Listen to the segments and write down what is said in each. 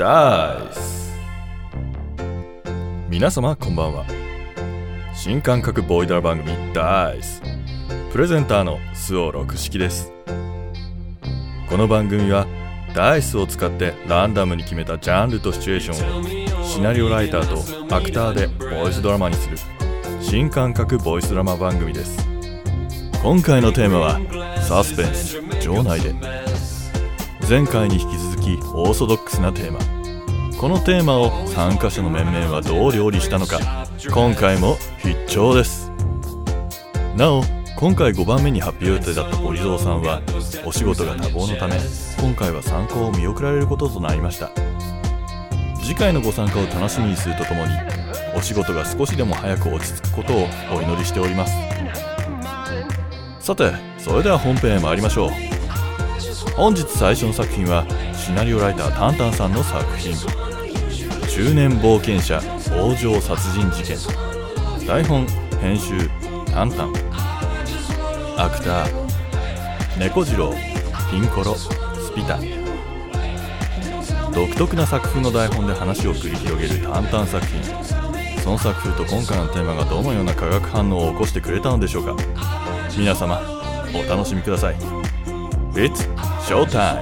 ダイス皆様こんばんは。新感覚ボイダー番組ダイスプレゼンターの周防六式です。この番組はダイスを使ってランダムに決めたジャンルとシチュエーションをシナリオライターとアクターでボイスドラマにする新感覚ボイスドラマ番組です。今回のテーマはサスペンス場内で。前回に引き続きオーソドックスなテーマ。このテーマを参加者の面々はどう料理したのか今回も必聴です。なお今回5番目に発表予定だった堀蔵さんはお仕事が多忙のため今回は参考を見送られることとなりました。次回のご参加を楽しみにするとともにお仕事が少しでも早く落ち着くことをお祈りしております。さてそれでは本編へ参りましょう。本日最初の作品はシナリオライタータンタンさんの作品。中年冒険者往生殺人事件。台本編集タンタン。アクター猫次郎ピンコロスピタ。独特な作風の台本で話を繰り広げるタンタン作品。その作風と今回のテーマがどのような化学反応を起こしてくれたのでしょうか。皆様お楽しみください。It's showtime!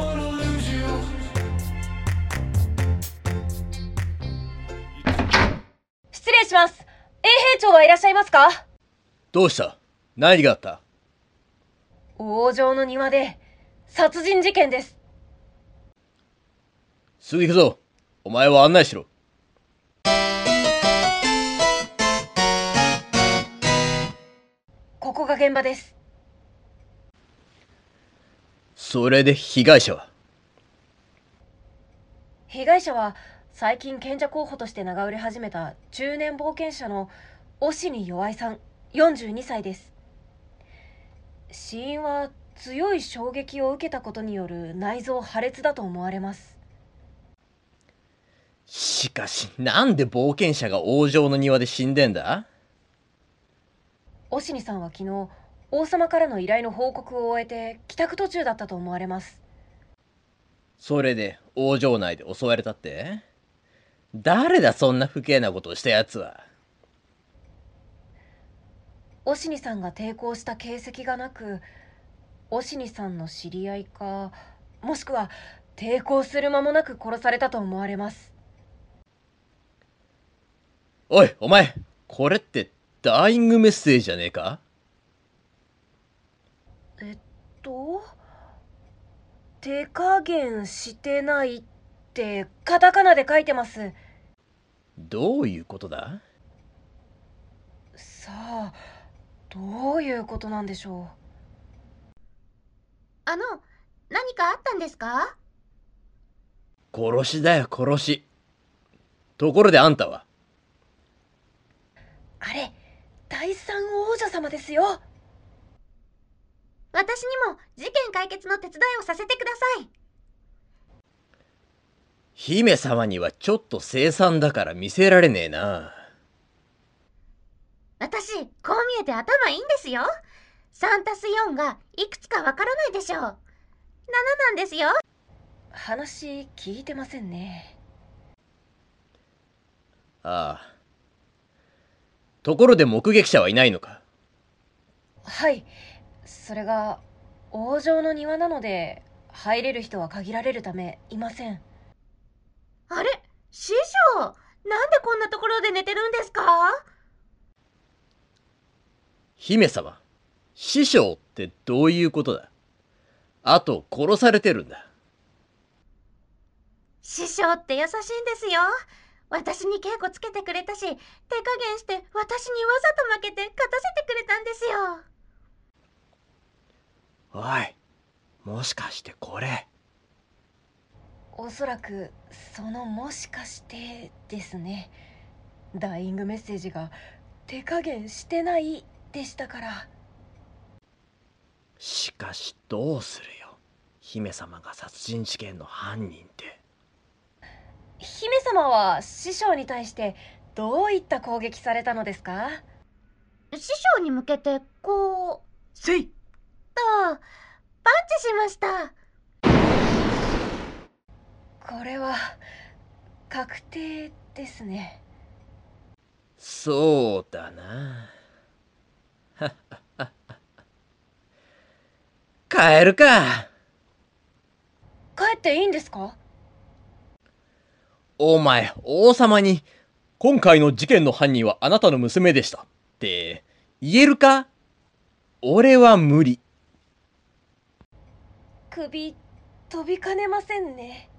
失礼します。衛兵長はいらっしゃいますか？どうした？何があった？王城の庭で殺人事件です。すぐ行くぞ。お前は案内しろ。ここが現場ですそれで被害者は？被害者は最近賢者候補として名が売れ始めた中年冒険者の押に弱いさん42歳です。死因は強い衝撃を受けたことによる内臓破裂だと思われます。しかしなんで冒険者が王城の庭で死んでんだ？押にさんは昨日王様からの依頼の報告を終えて帰宅途中だったと思われます。それで王城内で襲われたって？誰だそんな不敬なことをしたやつは押にさんが抵抗した形跡がなく押にさんの知り合いかもしくは抵抗する間もなく殺されたと思われます。おいお前これってダイイングメッセージじゃねえかえっと？手加減してないってカタカナで書いてます。どういうことだ？さあどういうことなんでしょあの、何かあったんですか？殺しだよ殺し。ところであんたは？うあれ第三王女様ですよ私にも事件解決の手伝いをさせてください。姫様にはちょっと凄惨だから見せられねえな私、こう見えて頭いいんですよ。3たす4がいくつかわからないでしょう。7なんですよ。話聞いてませんねああところで目撃者はいないのか？はいそれが王城の庭なので入れる人は限られるためいません。あれ？師匠なんでこんなところで寝てるんですか？姫様師匠ってどういうことだ？あと殺されてるんだ。師匠って優しいんですよ。私に稽古つけてくれたし、手加減して私にわざと負けて勝たせてくれたんですよ。おいもしかしてこれ。おそらくそのもしかしてですね。ダイイングメッセージが手加減してないでしたから。しかしどうするよ。姫様が殺人事件の犯人って。姫様は師匠に対してどういった攻撃されたのですか？師匠に向けて、こう、せいと、パンチしました。これは確定ですねそうだな。帰るか。帰っていいんですか？お前、王様に、今回の事件の犯人はあなたの娘でした。って、言えるか？俺は無理。首飛びかねませんね。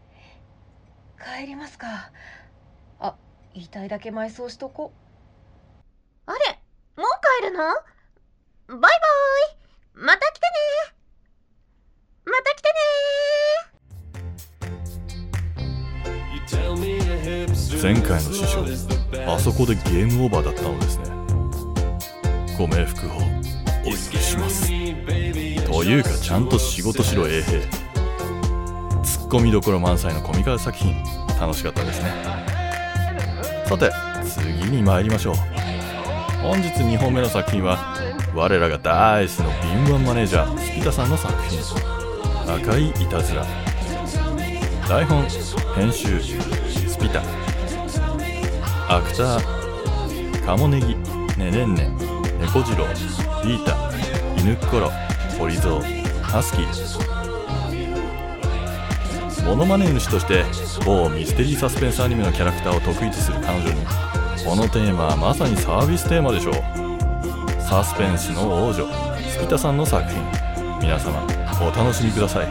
帰りますか。あ遺体だけ埋葬しとこ。あれもう帰るの？バイバイ。また来てね。また来てね。前回の師匠あそこでゲームオーバーだったのですね。ご冥福をお許しします。というかちゃんと仕事しろ衛兵。ツッコミどころ満載のコミカル作品楽しかったですね。さて次に参りましょう。本日2本目の作品は我らが大好きの敏腕マネージャースピタさんの作品「赤いいたずら」台本編集スピタ。アクターカモネギねねんね猫次郎。リータ犬っころ堀蔵ハスキー。モノマネ主として某ミステリーサスペンスアニメのキャラクターを得意とする彼女にこのテーマはまさにサービステーマでしょう。サスペンスの王女スピタさんの作品。皆様お楽しみください。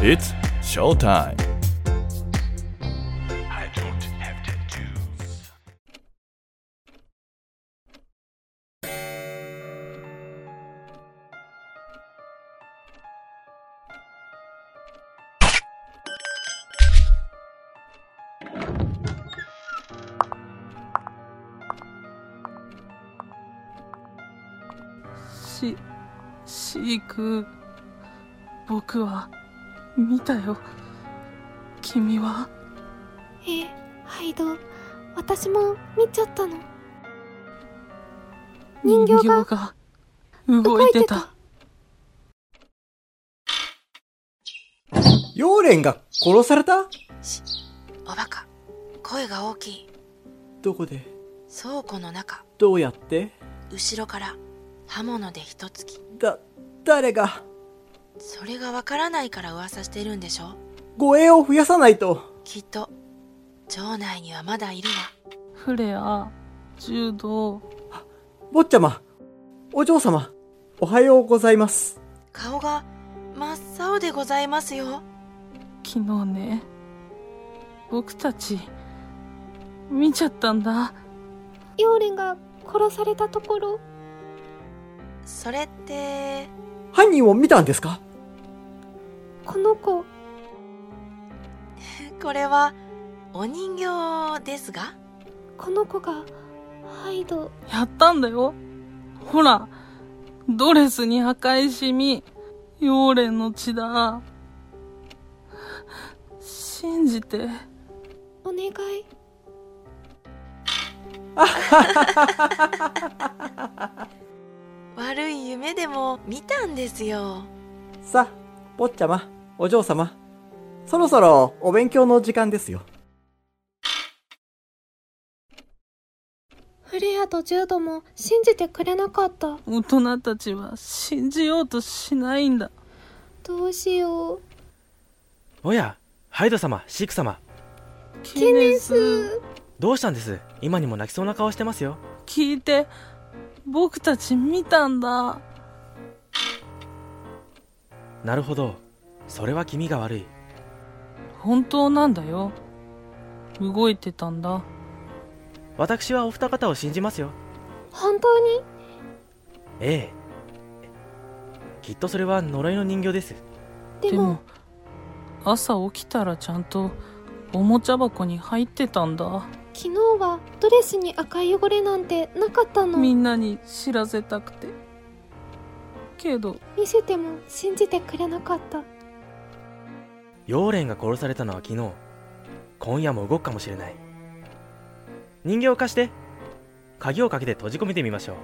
It's showtime! シーク、僕は、見たよ。君は、ええ、ハイド。私も見ちゃったの。人形がが動いてた。妖蓮が殺された？おバカ声が大きいどこで？倉庫の中どうやって？後ろから刃物で一突きだ、誰が？それがわからないから噂してるんでしょ？護衛を増やさないと。きっと城内にはまだいるわフレア、柔道、坊ちゃま、お嬢様、おはようございます。顔が真っ青でございますよ昨日ね、僕たち、見ちゃったんだ。妖蓮が殺されたところ、それって犯人を見たんですか？この子、これはお人形ですが？この子が、ハイド。やったんだよ。ほら、ドレスに赤いシミ、妖蓮の血だ。信じて。お願い。悪い夢でも見たんですよさあ、坊ちゃま、お嬢様、そろそろお勉強の時間ですよ。フレアとジュードも信じてくれなかった。大人たちは信じようとしないんだ。どうしよう。おや、ハイド様、シーク様、ケネス、どうしたんです？今にも泣きそうな顔してますよ。聞いて。僕たち見たんだ。なるほど。それは気味が悪い。本当なんだよ。動いてたんだ。私はお二方を信じますよ。本当に？ええ。きっとそれは呪いの人形です。でも、朝起きたらちゃんとおもちゃ箱に入ってたんだ。昨日はドレスに赤い汚れなんてなかったの。みんなに知らせたくて。けど、見せても信じてくれなかった。妖蓮が殺されたのは昨日。今夜も動くかもしれない。人形を貸して。鍵をかけて閉じ込めてみましょう。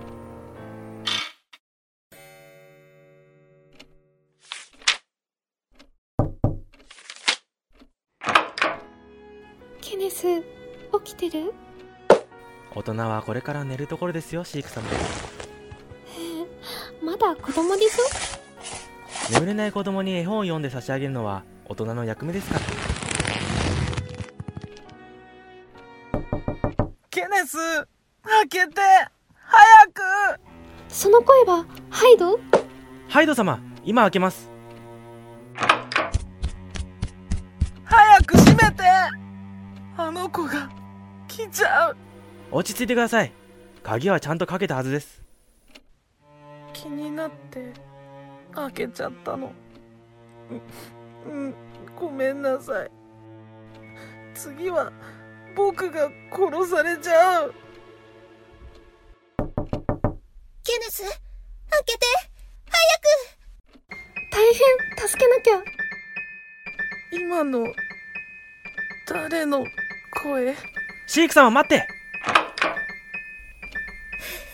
ケネス起きてる？大人はこれから寝るところですよシーク様まだ子供でしょ？眠れない子供に絵本を読んで差し上げるのは大人の役目ですから。ケネス開けて早く！その声はハイド？ハイド様今開けますちゃう。落ち着いてください。鍵はちゃんとかけたはずです。気になって開けちゃったの。ううんごめんなさい。次は僕が殺されちゃう。ケネス開けて。大変助けなきゃ。今の誰の声？シーク様待って。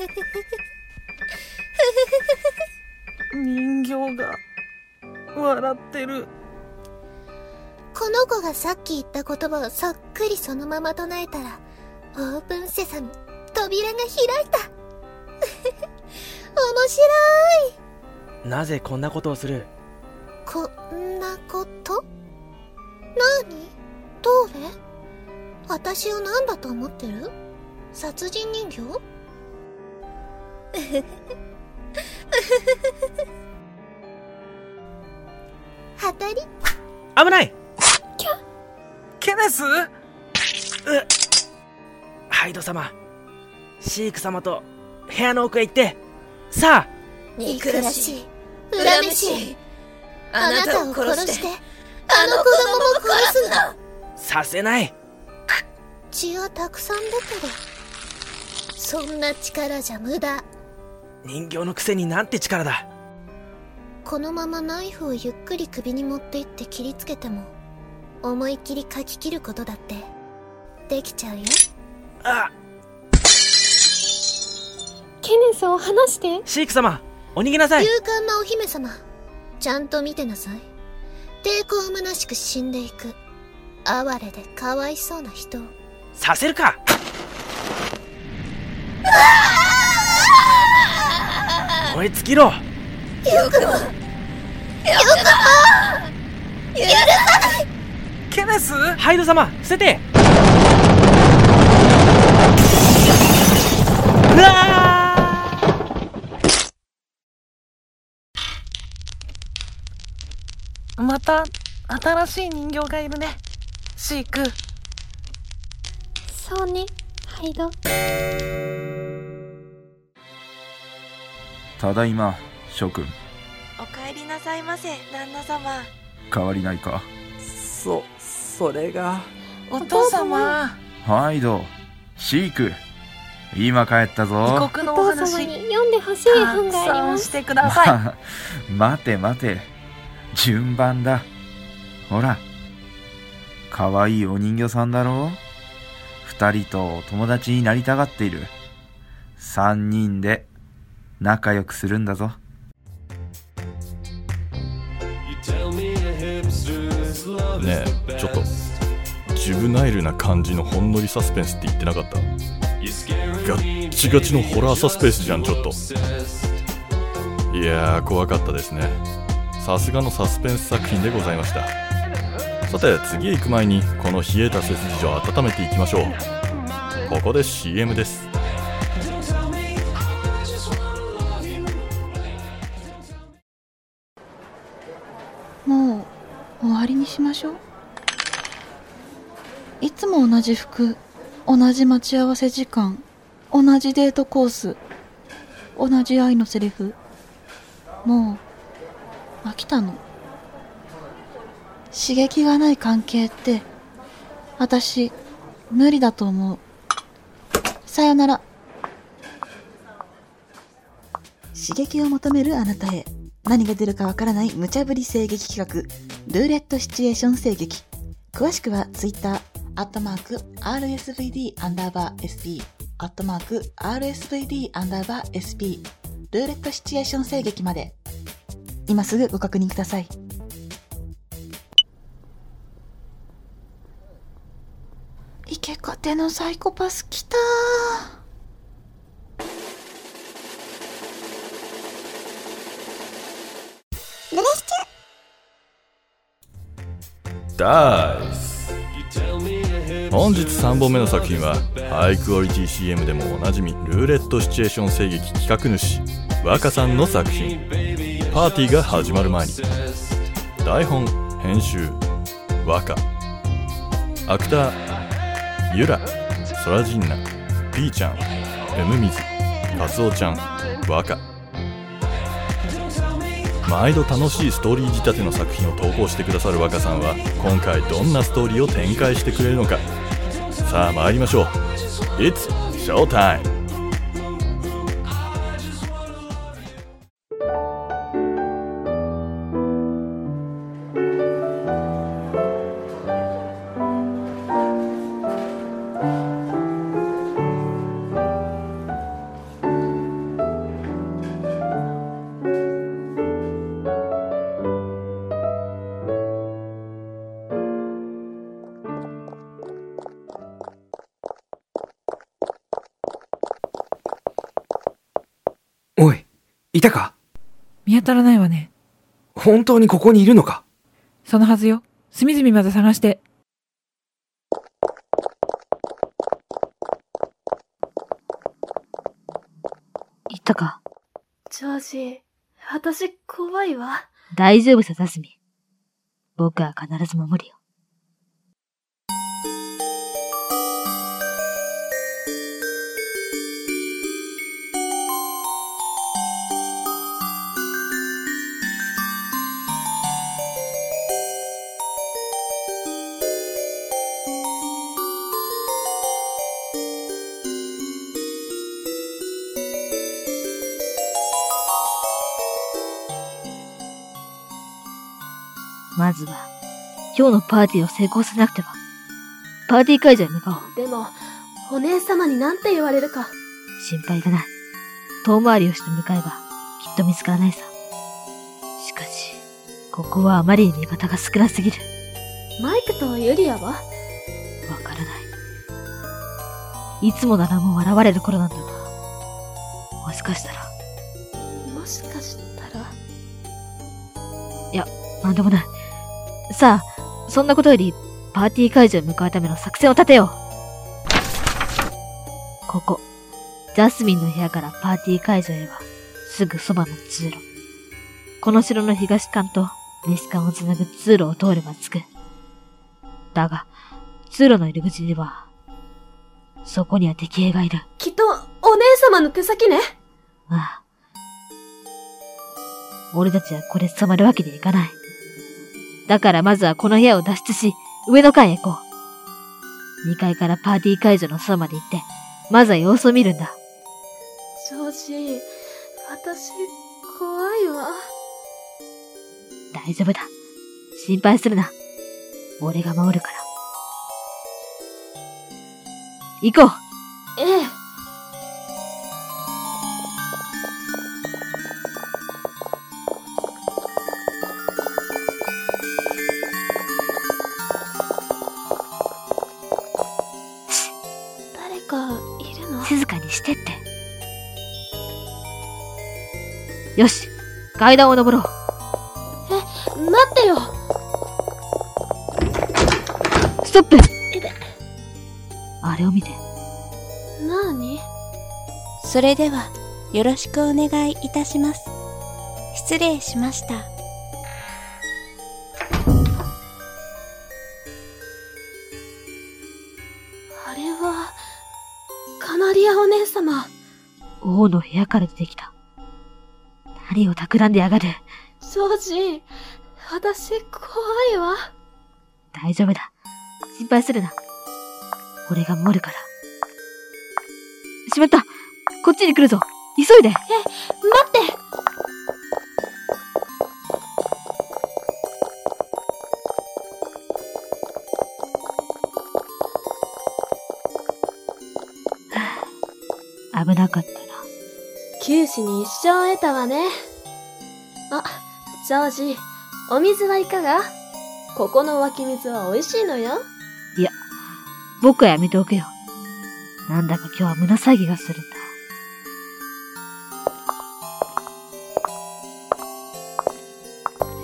人形が笑ってる。この子がさっき言った言葉をそっくりそのまま唱えたらオープンセサミ扉が開いた。面白い。なぜこんなことをする？こんなこと？何？どれ？私を何だと思ってる？殺人人形？当たり危ない！ケネス？ハイド様。シーク様と部屋の奥へ行って。さあ！憎らしい。恨めしい。あなたを殺してあの子供も殺すんだ。させない血はたくさんだけどそんな力じゃ無駄。人形のくせになんて力だ。このままナイフをゆっくり首に持って行って切りつけても思いっきり書き切ることだってできちゃうよ。あ！ケネスを離して。シーク様お逃げなさい。勇敢なお姫様ちゃんと見てなさい。抵抗虚しく死んでいく。哀れでかわいそうな人をさせるか。燃え尽きろ。よくもよくも許さないケネスハイド様伏せて。うわまた新しい人形がいるね。シークそうね。ハイドただいま諸君。お帰りなさいませ旦那様。変わりないか？そ、それが。お父様。ハイドシーク。今帰ったぞ。異国のお話。様に読んでほしいた本があります。してください。待て待て。順番だ。ほら。かわいいお人形さんだろ二人と友達になりたがっている。三人で仲良くするんだぞ。ねえちょっとジュブナイルな感じのほんのりサスペンスって言ってなかった？ガッチガチのホラーサスペンスじゃんちょっと。いやー怖かったですね。さすがのサスペンス作品でございました。さて次へ行く前にこの冷えた背筋を温めていきましょう。ここで CM です。もう終わりにしましょう。いつも同じ服同じ待ち合わせ時間同じデートコース同じ愛のセリフ。もう飽きたの。刺激がない関係って私無理だと思う。さよなら。刺激を求めるあなたへ何が出るかわからない無茶ぶり声劇企画ルーレットシチュエーション声劇詳しくは Twitter アットマーク RSVD アンダーバー SP アットマーク RSVD アンダーバー SP ルーレットシチュエーション声劇まで。今すぐご確認ください。イケカテのサイコパス来た。ダイス。本日3本目の作品はハイクオリティ CM でもおなじみルーレットシチュエーション声劇企画主若さんの作品。パーティーが始まる前に。台本編集若アクターゆらソラジンナピーちゃん M 水カツオちゃんわか毎度楽しいストーリー仕立ての作品を投稿してくださる若さんは今回どんなストーリーを展開してくれるのか。さあ参りましょう。It's Showtime! い、いたか？見当たらないわね。本当にここにいるのか？そのはずよ。隅々まで探して。言ったか？ジョージ、私怖いわ。大丈夫さ、ザスミ。僕は必ず守るよ。まずは、今日のパーティーを成功させなくては。パーティー会場へ向かおう。でも、お姉様になんて言われるか。心配がない。遠回りをして向かえば、きっと見つからないさ。しかし、ここはあまりに味方が少なすぎる。マイクとユリアは？わからない。いつもならもう現れる頃なんだが。もしかしたら。もしかしたら？いや、なんでもない。さあ、そんなことより、パーティー会場へ向かうための作戦を立てよう。ここ、ジャスミンの部屋からパーティー会場へは、すぐそばの通路。この城の東館と西館をつなぐ通路を通れば着く。だが、通路の入り口には、そこには敵兵がいる。きっと、お姉様の手先ね。ああ。俺たちはこれ捕まるわけにはいかない。だからまずはこの部屋を脱出し、上の階へ行こう。2階からパーティー会場のそばまで行って、まずは様子を見るんだ。ジョージ、私、怖いわ。大丈夫だ。心配するな。俺が守るから。行こうええ。よし階段を登ろうえ、待ってよストップあれを見て。なにそれでは、よろしくお願いいたします。失礼しました。あれは、カナリアお姉様。王の部屋から出てきた。何を企んでやがる。ジョージ、私怖いわ。大丈夫だ。心配するな。俺が守るから。しまったこっちに来るぞ急いでえ、待って 危なかったな。九死に一生を得たわね。あ、ジョージ、お水はいかが？ここの湧き水は美味しいのよ。いや、僕はやめておくよ。なんだか今日は胸騒ぎがするんだ。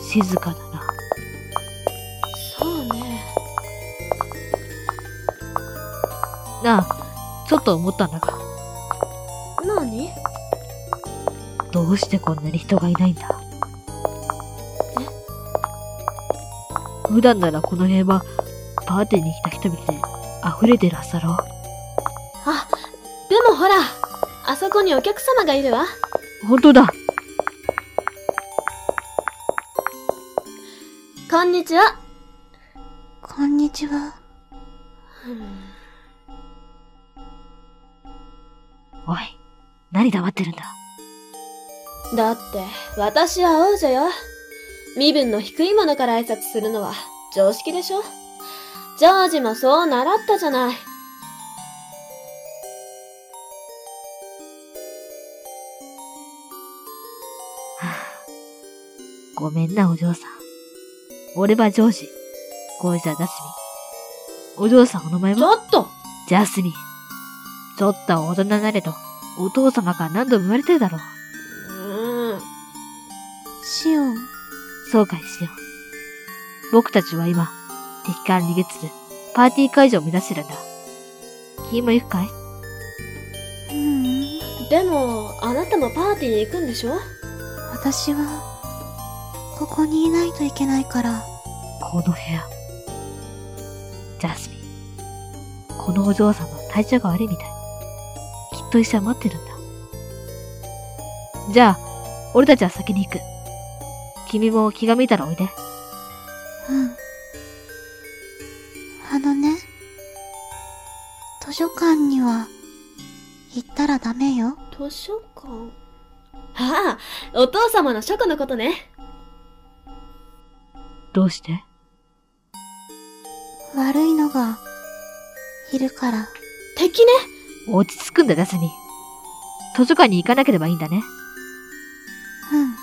静かだな。そうね。なあ、ちょっと思ったんだが、どうしてこんなに人がいないんだ？普段ならこの辺はパーティーに来た人々で溢れてるはずだろ？あ、でもほら、あそこにお客様がいるわ。本当だこんにちは。こんにちは。おい、何黙ってるんだだって、私は王女よ。身分の低いものから挨拶するのは常識でしょジョージもそう習ったじゃない。ごめんな、お嬢さん。俺はジョージ。こいつはジャスミン。お嬢さんお名前は？ちょっとジャスミン。ちょっとは大人になれと、お父様から何度も言われてるだろう。そうかいしよう。僕たちは今、敵から逃げつつ、パーティー会場を目指してるんだ。君も行くかい？うーん。でも、あなたもパーティーに行くんでしょ？私は、ここにいないといけないから。この部屋。ジャスミン。このお嬢様は体調が悪いみたい。きっと医者待ってるんだ。じゃあ、俺たちは先に行く。君も気が向いたらおいで。うん。あのね、図書館には、行ったらダメよ。図書館？ああ、お父様の書庫のことね。どうして？悪いのが、いるから。敵ね落ち着くんだ、ジャスミン。図書館に行かなければいいんだね。うん。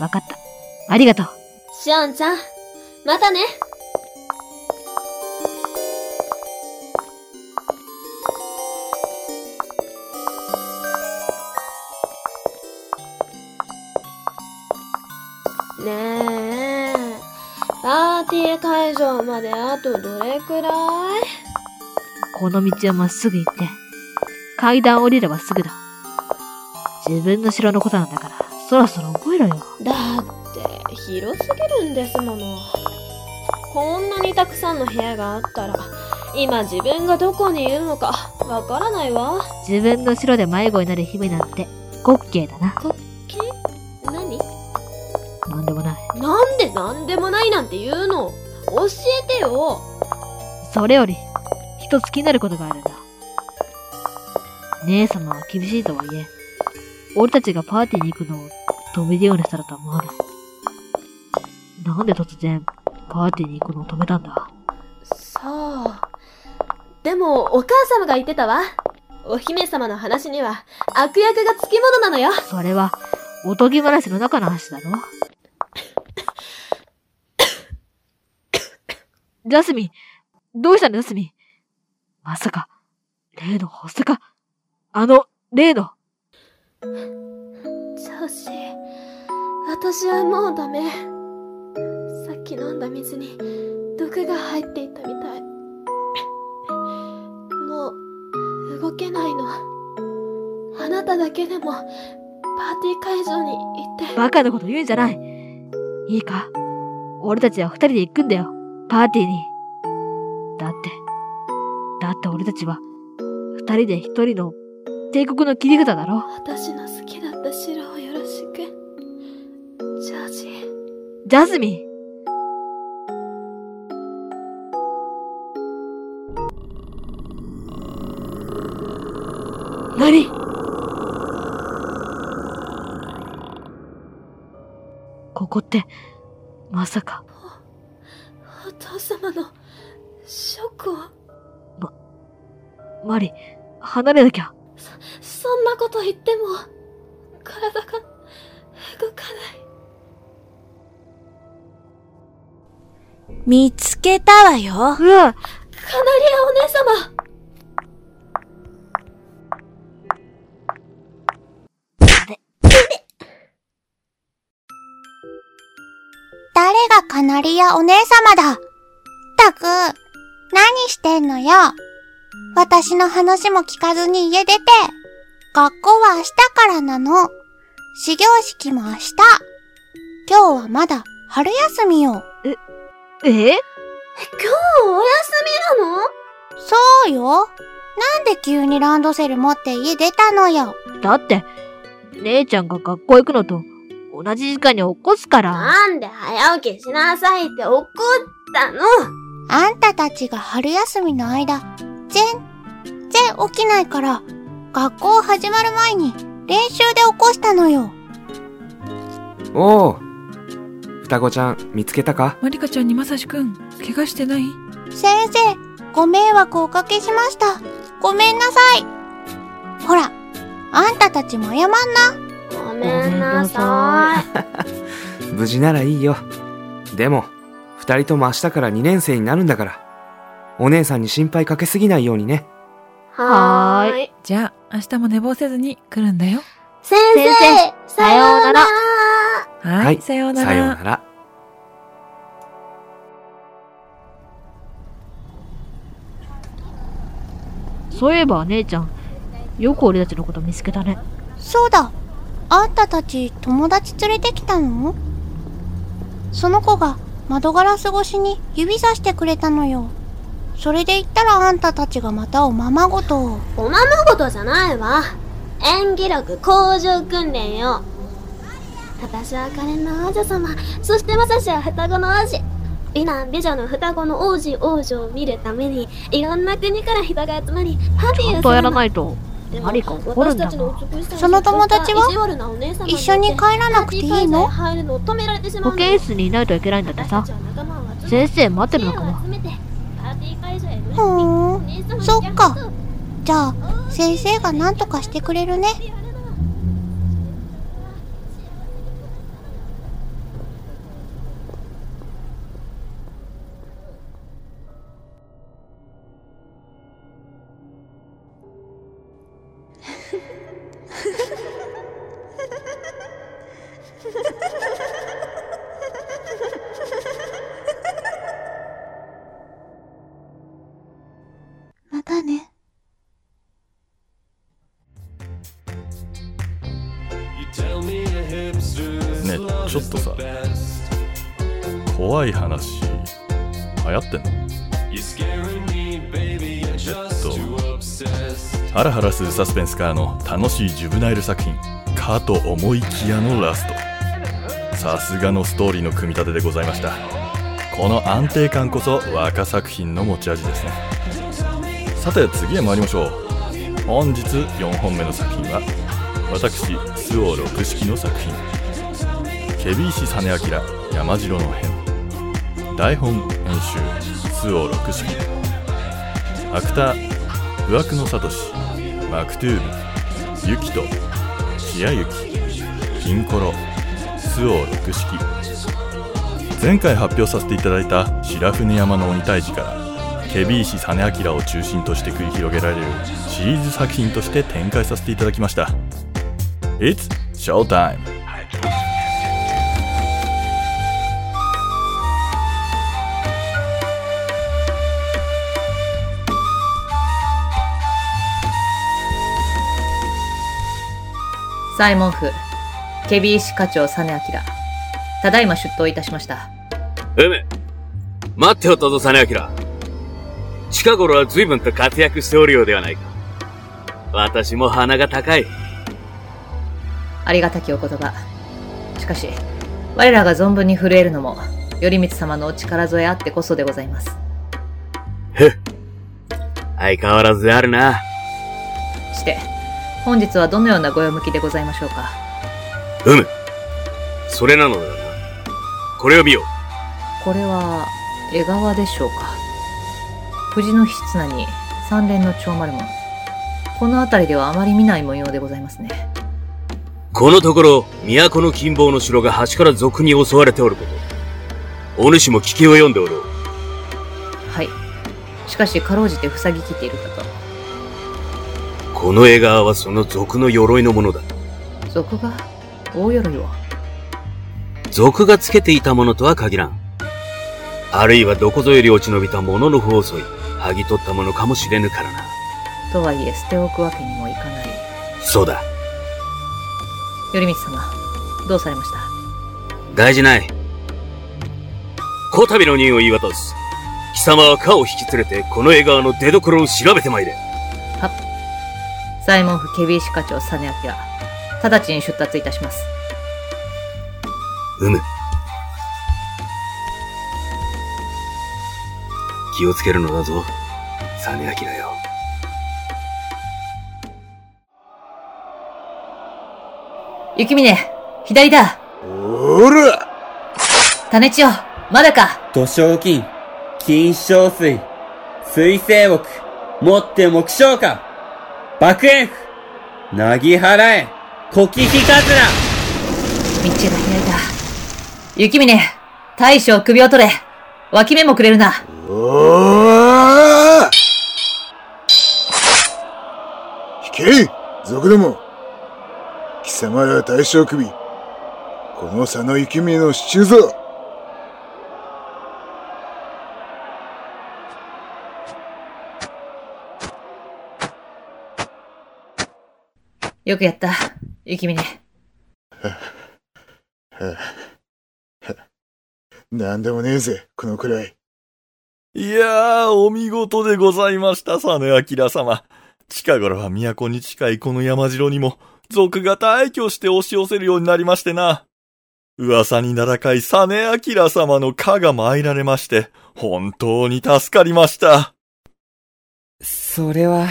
わかった。ありがとう。シオンちゃん、またね。ねえ、パーティー会場まであとどれくらい？この道をまっすぐ行って、階段降りればすぐだ。自分の城のことなんだから、そろそろ覚えろよ。だ広すぎるんですもの。こんなにたくさんの部屋があったら、今自分がどこにいるのか、わからないわ。自分の城で迷子になる姫なんて、滑稽だな。滑稽？何？なんでもない。なんでなんでもないなんて言うの？教えてよそれより、一つ気になることがあるんだ。姉様は厳しいとはいえ、俺たちがパーティーに行くのを止めるようにしたらとは思わない。なんで突然、パーティーに行くのを止めたんだ？そう。でも、お母様が言ってたわ。お姫様の話には、悪役がつきものなのよ。それは、おとぎ話の中の話だろ？ジャスミン、どうしたのジャスミン？まさか、例の発作か？あの、例の。ジョージ、私はもうダメ。き飲んだ水に毒が入っていたみたい。もう動けないの。あなただけでもパーティー会場に行って。バカなこと言うんじゃない。いいか俺たちは二人で行くんだよ。パーティーに。だって、だって俺たちは、二人で一人の帝国の切り札だろ。私の好きだった城をよろしく。ジョージ。ジャスミン何？ここって、まさか、お父様のショックを？マリ、離れなきゃ。そんなこと言っても、体が動かない。見つけたわよ。うわカナリアお姉様がカナリアお姉様だったく、何してんのよ。私の話も聞かずに家出て。学校は明日からなの。始業式も明日。今日はまだ春休みよ。え、え？今日お休みなの？そうよ。なんで急にランドセル持って家出たのよ。だって、姉ちゃんが学校行くのと同じ時間に起こすから。なんで早起きしなさいって怒ったのあんたたちが春休みの間、全然起きないから、学校始まる前に練習で起こしたのよ。おお双子ちゃん見つけたか？マリカちゃんにまさしくん、怪我してない？先生、ご迷惑をおかけしました。ごめんなさい。ほら、あんたたちも謝んな。ごめんなさい。無事ならいいよ。でも、二人とも明日から2年生になるんだから、お姉さんに心配かけすぎないようにね。はーい。じゃあ、明日も寝坊せずに来るんだよ。先生さようならはい、さようなら。さようなら。そういえば姉ちゃん、よく俺たちのこと見つけたね。そうだ。あんたたち友達連れてきたの？その子が窓ガラス越しに指さしてくれたのよ。それで言ったらあんたたちがまたおままごとを。おままごとじゃないわ。演技力向上訓練よ。私は可憐な王女様、そしてまさしは双子の王子。美男美女の双子の王子王女を見るために、いろんな国から人が集まり、パーティーをするのちゃんとやらないと、マリカ怒るんだな。その友達は？一緒に帰らなくていいの？保健室にいないといけないんだってさ。先生待ってるのかな？ふーん、そっか。じゃあ、先生が何とかしてくれるね。するサスペンスからの楽しいジュブナイル作品かと思いきやのラスト。さすがのストーリーの組み立てでございました。この安定感こそ若作品の持ち味ですね。さて次へ参りましょう。本日4本目の作品は私周防六式の作品。ケビ石実明山城の変。台本編集周防六式。アクター不惑のサトシマクトゥーブユキとシアユキピンコロ周防六式前回発表させていただいた白船山の鬼退治からケビ石実明を中心として繰り広げられるシリーズ作品として展開させていただきました It's Showtime! サイモン府、ケビ石課長実明。ただいま出頭いたしました。うむ。待っておったぞ、実明。近頃は随分と活躍しておるようではないか。私も鼻が高い。ありがたきお言葉。しかし、我らが存分に震えるのも、頼光様のお力添えあってこそでございます。相変わらずであるな。して、本日はどのようなご用向きでございましょうか？うむ。それなのだな。これを見よ。これは、江川でしょうか？藤の筆綱に三連の長丸門。この辺りではあまり見ない模様でございますね。このところ、都の近傍の城が端から賊に襲われておること。お主も聞き及んでおろう。はい。しかしかろうじて塞ぎきっているかとこの江川はその族の鎧のものだ。族が？大鎧を族がつけていたものとは限らん。あるいはどこぞより落ち延びたものの方を襲い、剥ぎ取ったものかもしれぬからな。とはいえ捨ておくわけにもいかないそうだ。頼光様どうされました？大事ない。こたびの任を言い渡す。貴様は家を引き連れて、この江川の出所を調べてまいれ。サイモン府ケビー支課長実明直ちに出立いたします。うむ。気をつけるのだぞ、実明よ。雪峰左だ。おら。種千代まだか。図賞金、金小水、水星木、持って目標か爆炎。符、なぎ払え、こきひかずら道が開いた。雪峰大将首を取れ。脇目もくれるな。おー。引け族ども。貴様ら大将首。この佐野幸峰の支柱ぞよくやった雪峰 なんでもねえぜこのくらいいやー、お見事でございました、実明様。近頃は都に近いこの山城にも、族が大挙して押し寄せるようになりましてな。噂に名高い実明様の家が参られまして、本当に助かりました。それは、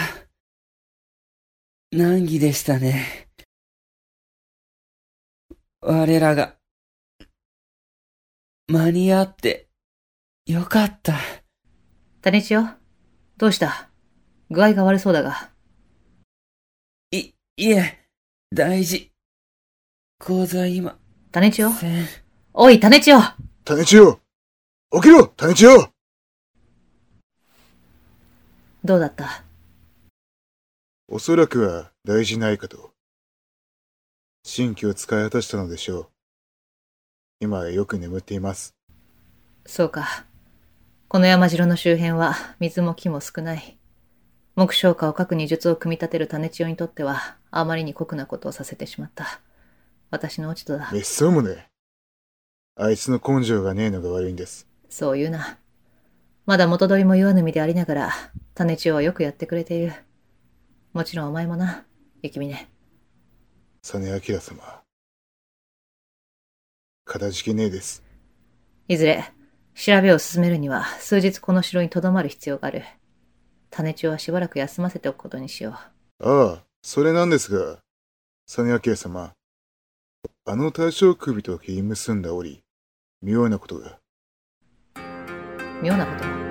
難儀でしたね。我らが、間に合って、よかった。種千代どうした？具合が悪そうだが。い、いえ、大事。講座今。種千代おい、種千代種千代起きろ種千代どうだった？おそらくは大事ないかと。神気を使い果たしたのでしょう。今はよく眠っています。そうか。この山城の周辺は水も木も少ない。目標化を各二術を組み立てる種千代にとってはあまりに酷なことをさせてしまった。私の落ち度だ。めっそうもね。あいつの根性がねえのが悪いんです。そう言うな。まだ元取りも言わぬ身でありながら、種千代はよくやってくれている。もちろんお前もな、雪峰。実明様。かたじけねえです。いずれ、調べを進めるには数日この城に留まる必要がある。種千代はしばらく休ませておくことにしよう。ああ、それなんですが、実明様。あの大将首と切り結んだ折、妙なことが。妙なこと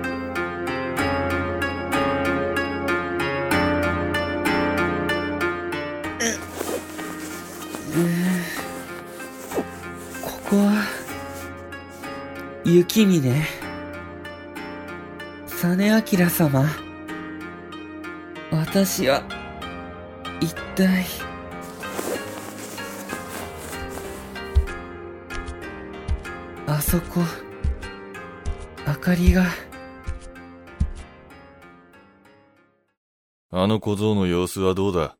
ここは、雪峰実明様。私は、一体、あそこ、明かりが、あの小僧の様子はどうだ？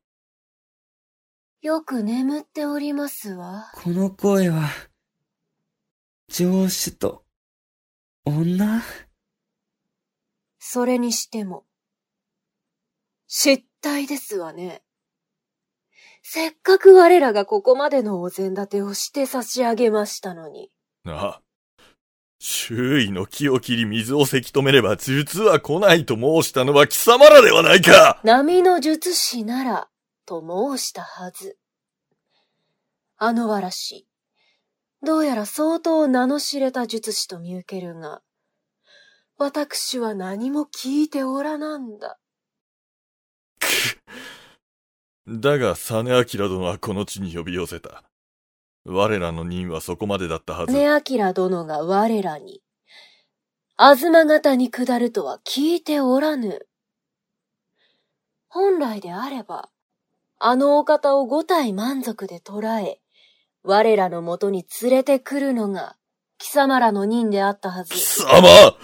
よく眠っておりますわ。この声は、上司と、女？それにしても、失態ですわね。せっかく我らがここまでのお膳立てをして差し上げましたのに。ああ。周囲の木を切り水をせき止めれば術は来ないと申したのは貴様らではないか波の術師なら、と申したはず。あのわらし、どうやら相当名の知れた術師と見受けるが、私は何も聞いておらなんだ。だが、実明殿はこの地に呼び寄せた。我らの任はそこまでだったはず。ねあきら殿が我らに。東方に下るとは聞いておらぬ。本来であれば、あのお方を五体満足で捕らえ、我らのもとに連れてくるのが、貴様らの任であったはず。貴様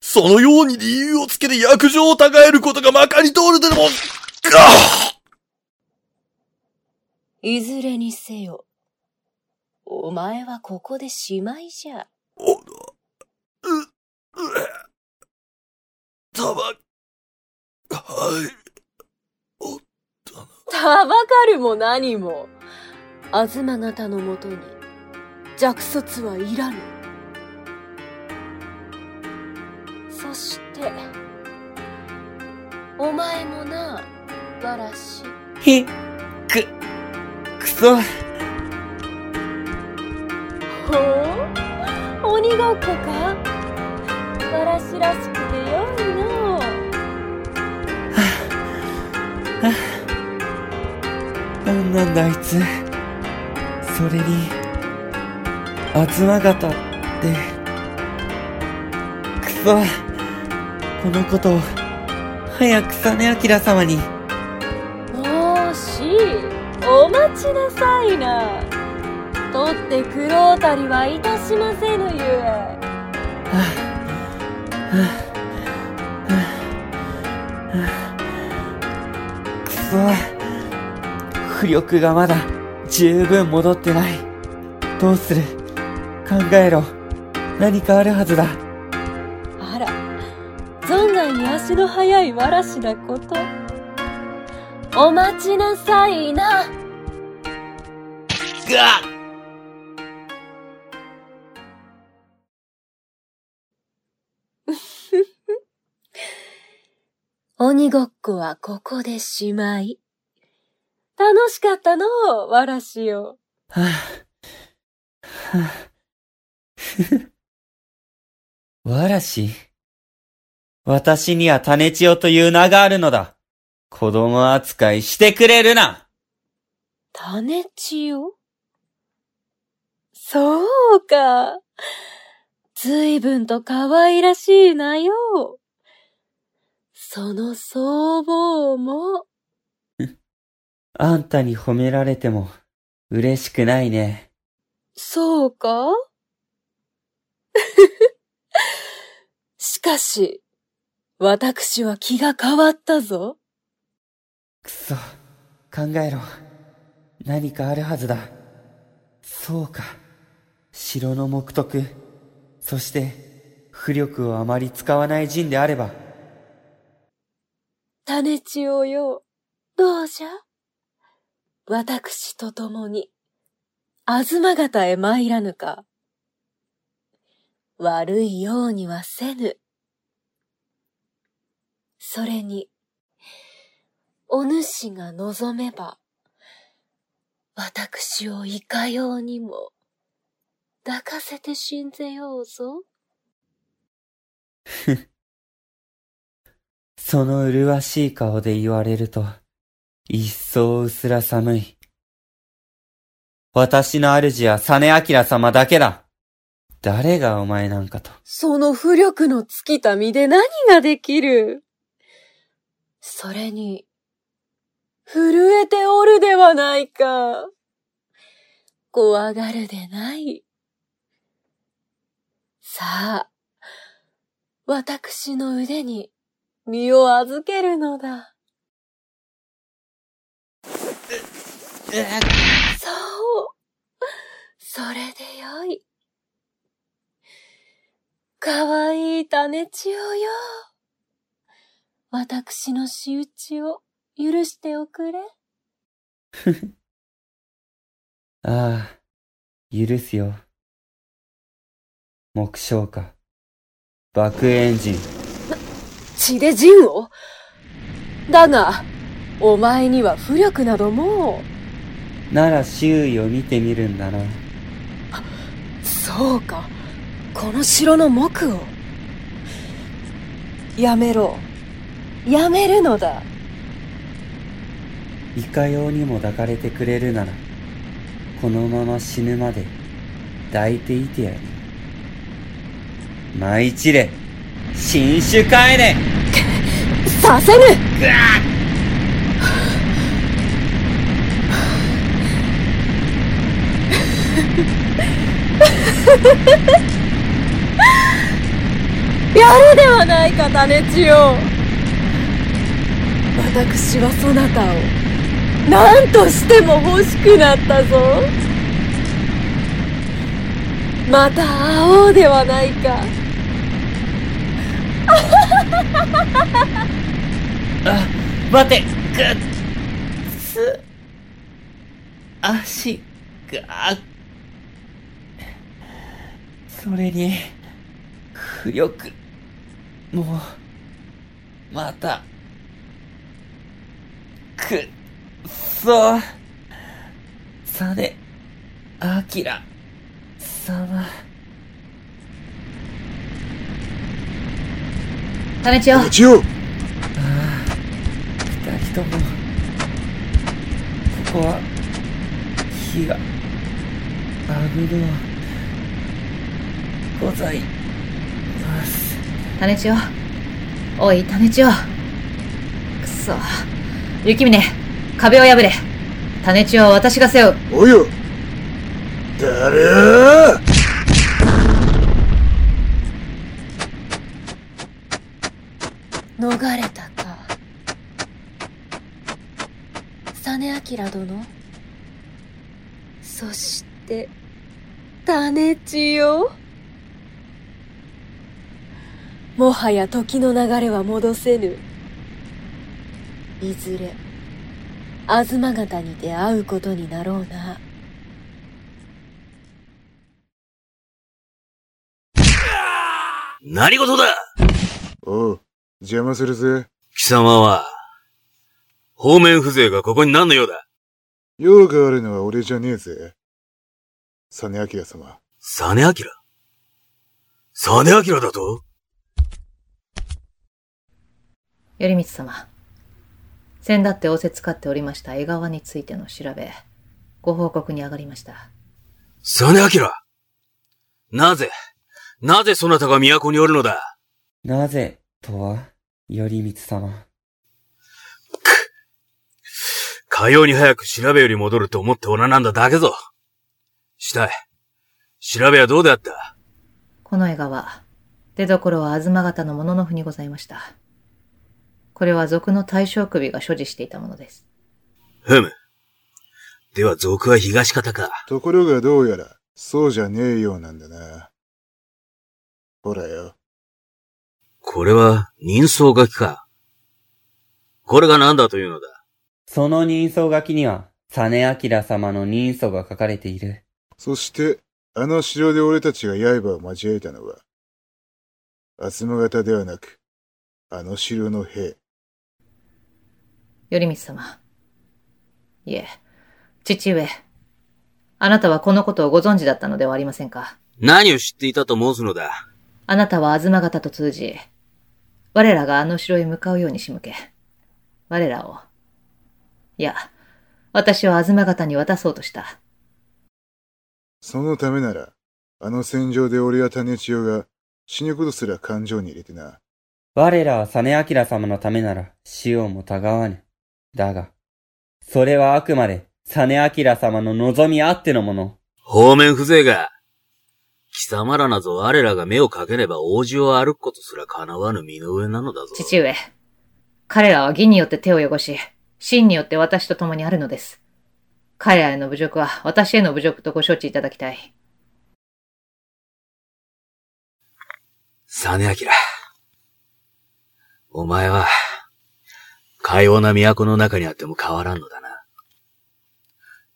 そのように理由をつけて約定を違えることがまかり通るでも、いずれにせよ、お前はここでしまいじゃ。たば、はい。たばかるも何も、東方のもとに、弱卒はいらぬ。そして、お前もな、わらし。ひ、く、くそ。ほう？鬼ごっこか？わらしらしくなんなんだあいつ。それに、東方って、くそ。このことを、早く実明様に。もうし、お待ちなさいな。取ってくろうたりはいたしませぬゆえ。くそ。浮力がまだ十分戻ってない。どうする？考えろ。何かあるはずだ。あら、存外に足の速いわらしなこと。お待ちなさいな。が 鬼ごっこはここでしまい。楽しかったのう、わらしよ。はぁ、はぁ、わらし？私には種千代という名があるのだ。子供扱いしてくれるな種千代？そうか。ずいぶんと可愛らしいなよ。その僧帽も。あんたに褒められても嬉しくないね。そうか？しかし、私は気が変わったぞ。くそ、考えろ。何かあるはずだ。そうか。城の目徳。そして、浮力をあまり使わない陣であれば。種千代よ、どうじゃ？私と共に、東方へ参らぬか。悪いようにはせぬ。それに、お主が望めば、私をいかようにも、抱かせてしんぜようぞ。ふ その麗しい顔で言われると、一層薄ら寒い。私の主は実明様だけだ。誰がお前なんかと。その浮力の尽きた身で何ができるそれに、震えておるではないか。怖がるでない。さあ、私の腕に身を預けるのだ。そう。それでよい。かわいい種千代よ。私の仕打ちを許しておくれ。ああ、許すよ。目標か。爆エンジン。血で陣を？だが、お前には浮力などもなら周囲を見てみるんだな。う。そうか。この城の木を。やめろ。やめるのだ。いかようにも抱かれてくれるなら、このまま死ぬまで抱いていてやる。舞一礼新種帰れさせぬ やるではないか種千代。私はそなたを何としても欲しくなったぞ。また会おうではないか。あ、待て、ぐっ、つ、足が、それに、浮力、もう、また、くっそ、さね、あきら、様。種千代種千代二人とも、ここは、火が、危のう、ございます。種千代。おい種千代。くそ。雪峰壁を破れ。種千代は私が背負う。およ誰逃れたか。実明殿。そして種千代もはや時の流れは戻せぬいずれ東方にて会うことになろうな何事だおう、邪魔するぜ。貴様は、方面風情がここに何の用だ？用があるのは俺じゃねえぜ。実明様。実明？実明だと？頼光様先だって仰せつかっておりました江川についての調べご報告に上がりました実明なぜ、なぜそなたが都におるのだ？なぜ、とは、頼光様。かように早く調べより戻ると思っておらなんだだけぞ。したい。調べはどうであった？この江川出所は東方の物の府にございましたこれは賊の大将首が所持していたものですふむ。では賊は東方か。ところがどうやら、そうじゃねえようなんだな。ほらよ。これは人相書きか。これが何だというのだその人相書きには、実明様の人相が書かれている。そして、あの城で俺たちが刃を交えたのは、東方ではなく、あの城の兵。頼光様。いえ父上。あなたはこのことをご存知だったのではありませんか？何を知っていたと申すのだ？あなたは東方と通じ我らがあの城へ向かうように仕向け我らを。いや私は東方に渡そうとした。そのためなら、あの戦場で俺や種千代が死ぬことすら感情に入れてな。我らは実明様のためなら死をもたがわぬ。だが、それはあくまで実明様の望みあってのもの。方面風情が。貴様らなぞ我らが目をかければ王子を歩くことすら叶わぬ身の上なのだぞ。父上彼らは義によって手を汚し真によって私と共にあるのです彼らへの侮辱は私への侮辱とご承知いただきたい実明。お前は、かような都の中にあっても変わらんのだな。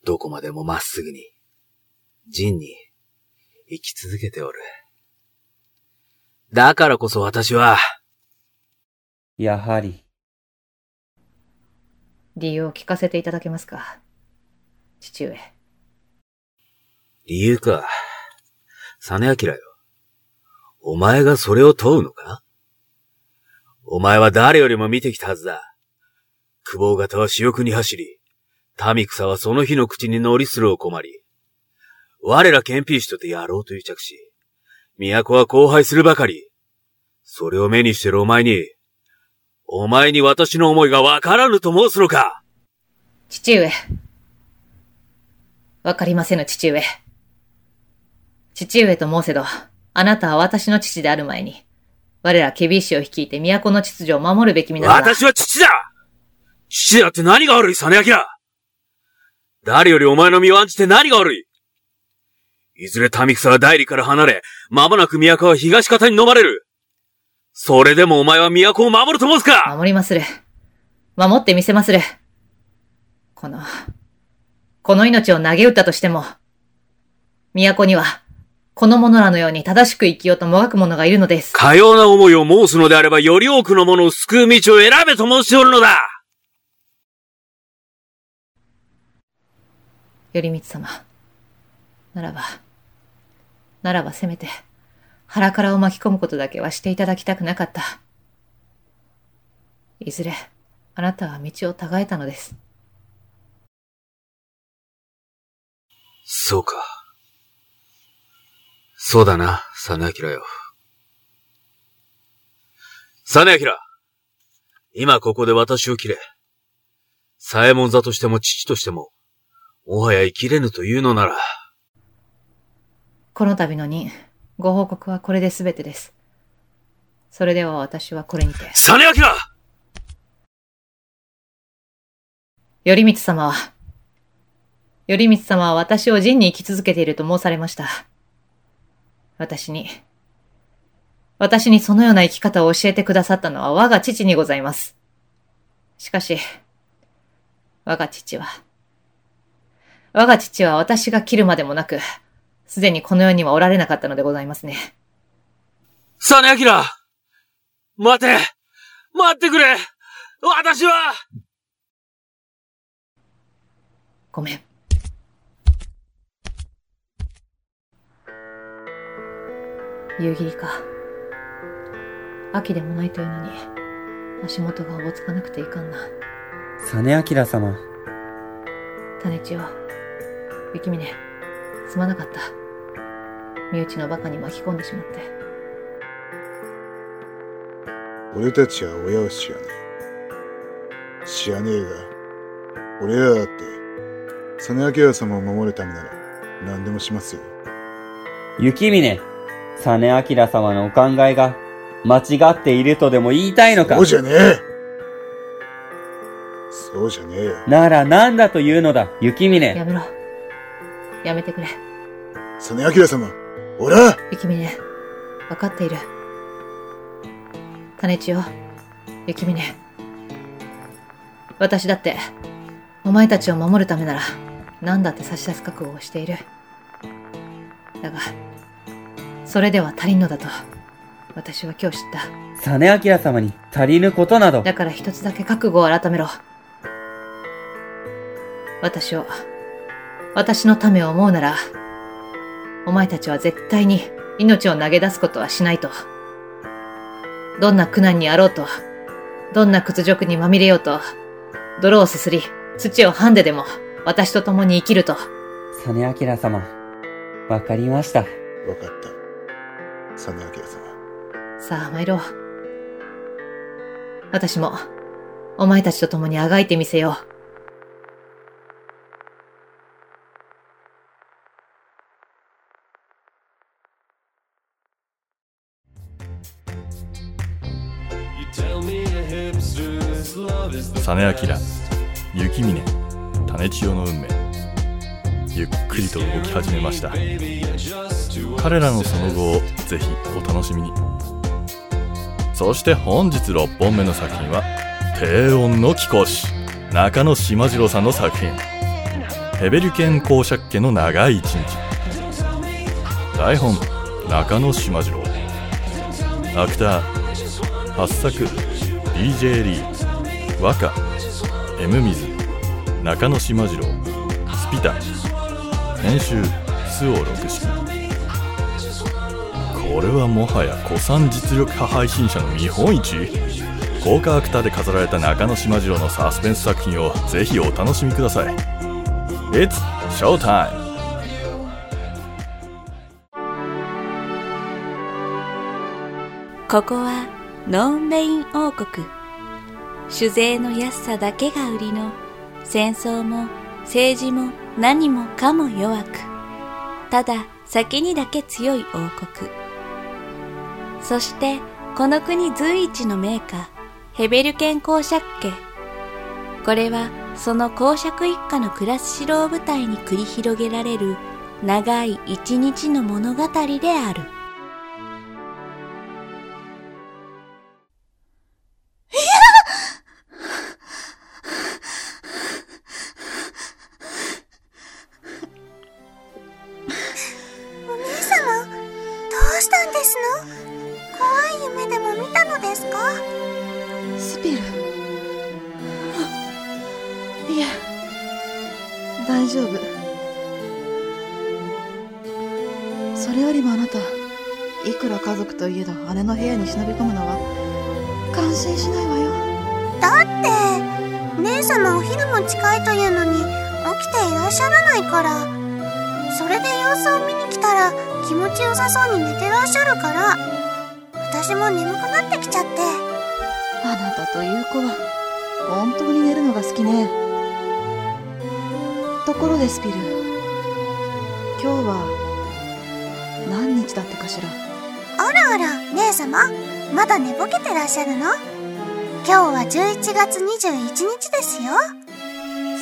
どこまでもまっすぐに、仁に、生き続けておる。だからこそ私は、やはり、理由を聞かせていただけますか？父上理由か。実明よ。お前がそれを問うのか？お前は誰よりも見てきたはずだ。久保型は私欲に走り、民草はその日の口に乗りするを困り、我ら憲兵士とてやろうと癒着し、都は荒廃するばかり。それを目にしてるお前に、お前に私の思いがわからぬと申すのか父上。わかりませぬ父上。父上と申せど、あなたは私の父である前に、我らケビー氏を率いて都の秩序を守るべき身なのだ。私は父だ父だって何が悪い、実明誰よりお前の身を案じて何が悪い？いずれ民草は代理から離れ、間もなく都は東方に飲まれる。それでもお前は都を守ると申すか？守りまする。守ってみせまする。この、この命を投げ打ったとしても、都には、この者らのように正しく生きようともがく者がいるのです。かような思いを申すのであれば、より多くの者を救う道を選べと申しておるのだ頼光様。ならば、ならばせめて、腹からを巻き込むことだけはしていただきたくなかった。いずれ、あなたは道を違えたのです。そうか。そうだな、実明よ。実明今ここで私を切れ。左衛門座としても父としても、もはや生きれぬというのなら、この度の任、ご報告はこれで全てです。それでは私はこれにて。実明頼光様は、頼光様は私を陣に生き続けていると申されました。私に、私にそのような生き方を教えてくださったのは我が父にございます。しかし、我が父は、我が父は私が切るまでもなく、すでにこの世にはおられなかったのでございますね。実明待て待ってくれ私はごめん。夕霧か。秋でもないというのに、足元がおぼつかなくていかんな。実明様。種千代、雪峰、すまなかった。身内の馬鹿に巻き込んでしまって。俺たちは親を知らねえ。知らねえが、俺らだって、実明様を守るためなら何でもしますよ。雪峰、実明様のお考えが間違っているとでも言いたいのか？そうじゃねえそうじゃねえよ。なら何だというのだ、雪峰。やめろ。やめてくれ。実明様、おら雪峰、わかっている。種千代、雪峰。私だって、お前たちを守るためなら、何だって差し出す覚悟をしている。だが、それでは足りんのだと、私は今日知った。実明様に足りぬことなど。だから一つだけ覚悟を改めろ。私を、私のためを思うなら、お前たちは絶対に命を投げ出すことはしないと。どんな苦難にあろうと、どんな屈辱にまみれようと、泥をすすり、土をはんででも、私と共に生きると。実明様、わかりました。わかった。実明様。さあ参ろう。私も、お前たちと共にあがいてみせよう。実明、雪峰、種千代の運命。ゆっくりと動き始めました。彼らのその後をぜひお楽しみに。そして本日6本目の作品は、低音の貴公子、中野島次郎さんの作品。ヘベリュケン公爵家の長い一日。台本、中野島次郎。アクター、八作、DJ リー、和歌、M 水、中野島次郎、スピタ、編集、周防六式。これはもはや古参実力派配信者の見本市？豪華アクターで飾られた中野島次郎のサスペンス作品をぜひお楽しみください It's Showtime! ここはノンレイン王国。酒税の安さだけが売りの戦争も政治も何もかも弱く、ただ先にだけ強い王国。そしてこの国随一の名家、ヘベルケン公爵家。これはその公爵一家の暮らし城を舞台に繰り広げられる長い一日の物語である。様お昼も近いというのに起きていらっしゃらないから。それで様子を見に来たら気持ちよさそうに寝てらっしゃるから、私も眠くなってきちゃって。あなたという子は本当に寝るのが好きねところでスピル今日は何日だったかしら？あらあら、姉様、まだ寝ぼけてらっしゃるの？今日は11月21日ですよ。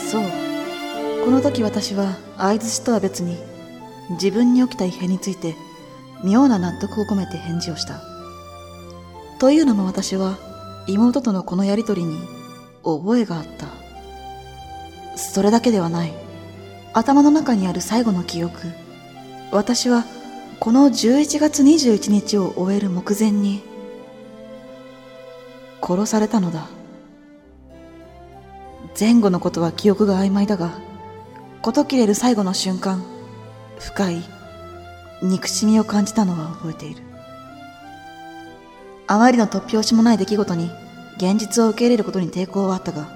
そう。この時私は相づちとは別に自分に起きた異変について妙な納得を込めて返事をした。というのも私は妹とのこのやりとりに覚えがあった。それだけではない。頭の中にある最後の記憶。私はこの11月21日を終える目前に殺されたのだ。前後のことは記憶が曖昧だが事切れる最後の瞬間深い憎しみを感じたのは覚えている。あまりの突拍子もない出来事に現実を受け入れることに抵抗はあったが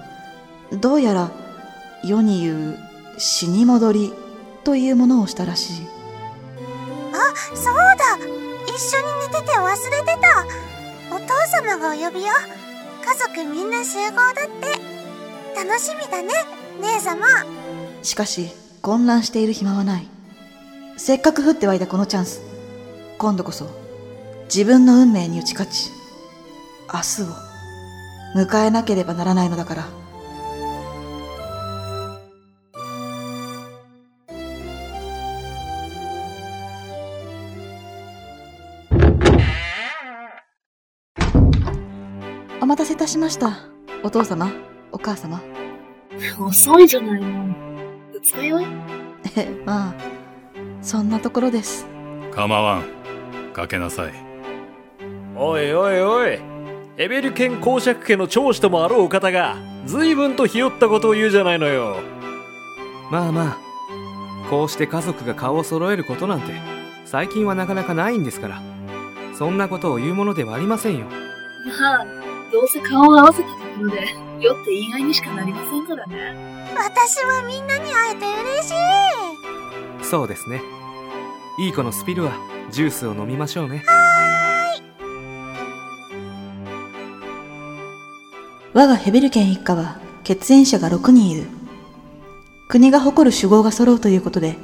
どうやら世に言う死に戻りというものをしたらしい。あ、そうだ。一緒に寝てて忘れてた。お父様がお呼びよ。家族みんな集合だって。楽しみだね姉様。しかし混乱している暇はない。せっかく降って湧いたこのチャンス。今度こそ自分の運命に打ち勝ち。明日を迎えなければならないのだから。お待たせいたしましたお父様。お母様？遅いじゃないの。二日酔い。えまあそんなところです。構わん。かけなさい。おいおいおい。エベルケン公爵家の長子ともあろうお方が随分とひよったことを言うじゃないのよ。まあまあ。こうして家族が顔を揃えることなんて最近はなかなかないんですから。そんなことを言うものではありませんよ。まあ、どうせ顔を合わせたところで、酔って言い合いにしかなりませんからね。私はみんなに会えて嬉しいそうですねいい子のスピルはジュースを飲みましょうね我がヘベルケン一家は血縁者が6人いる。国が誇る酒豪が揃うということで、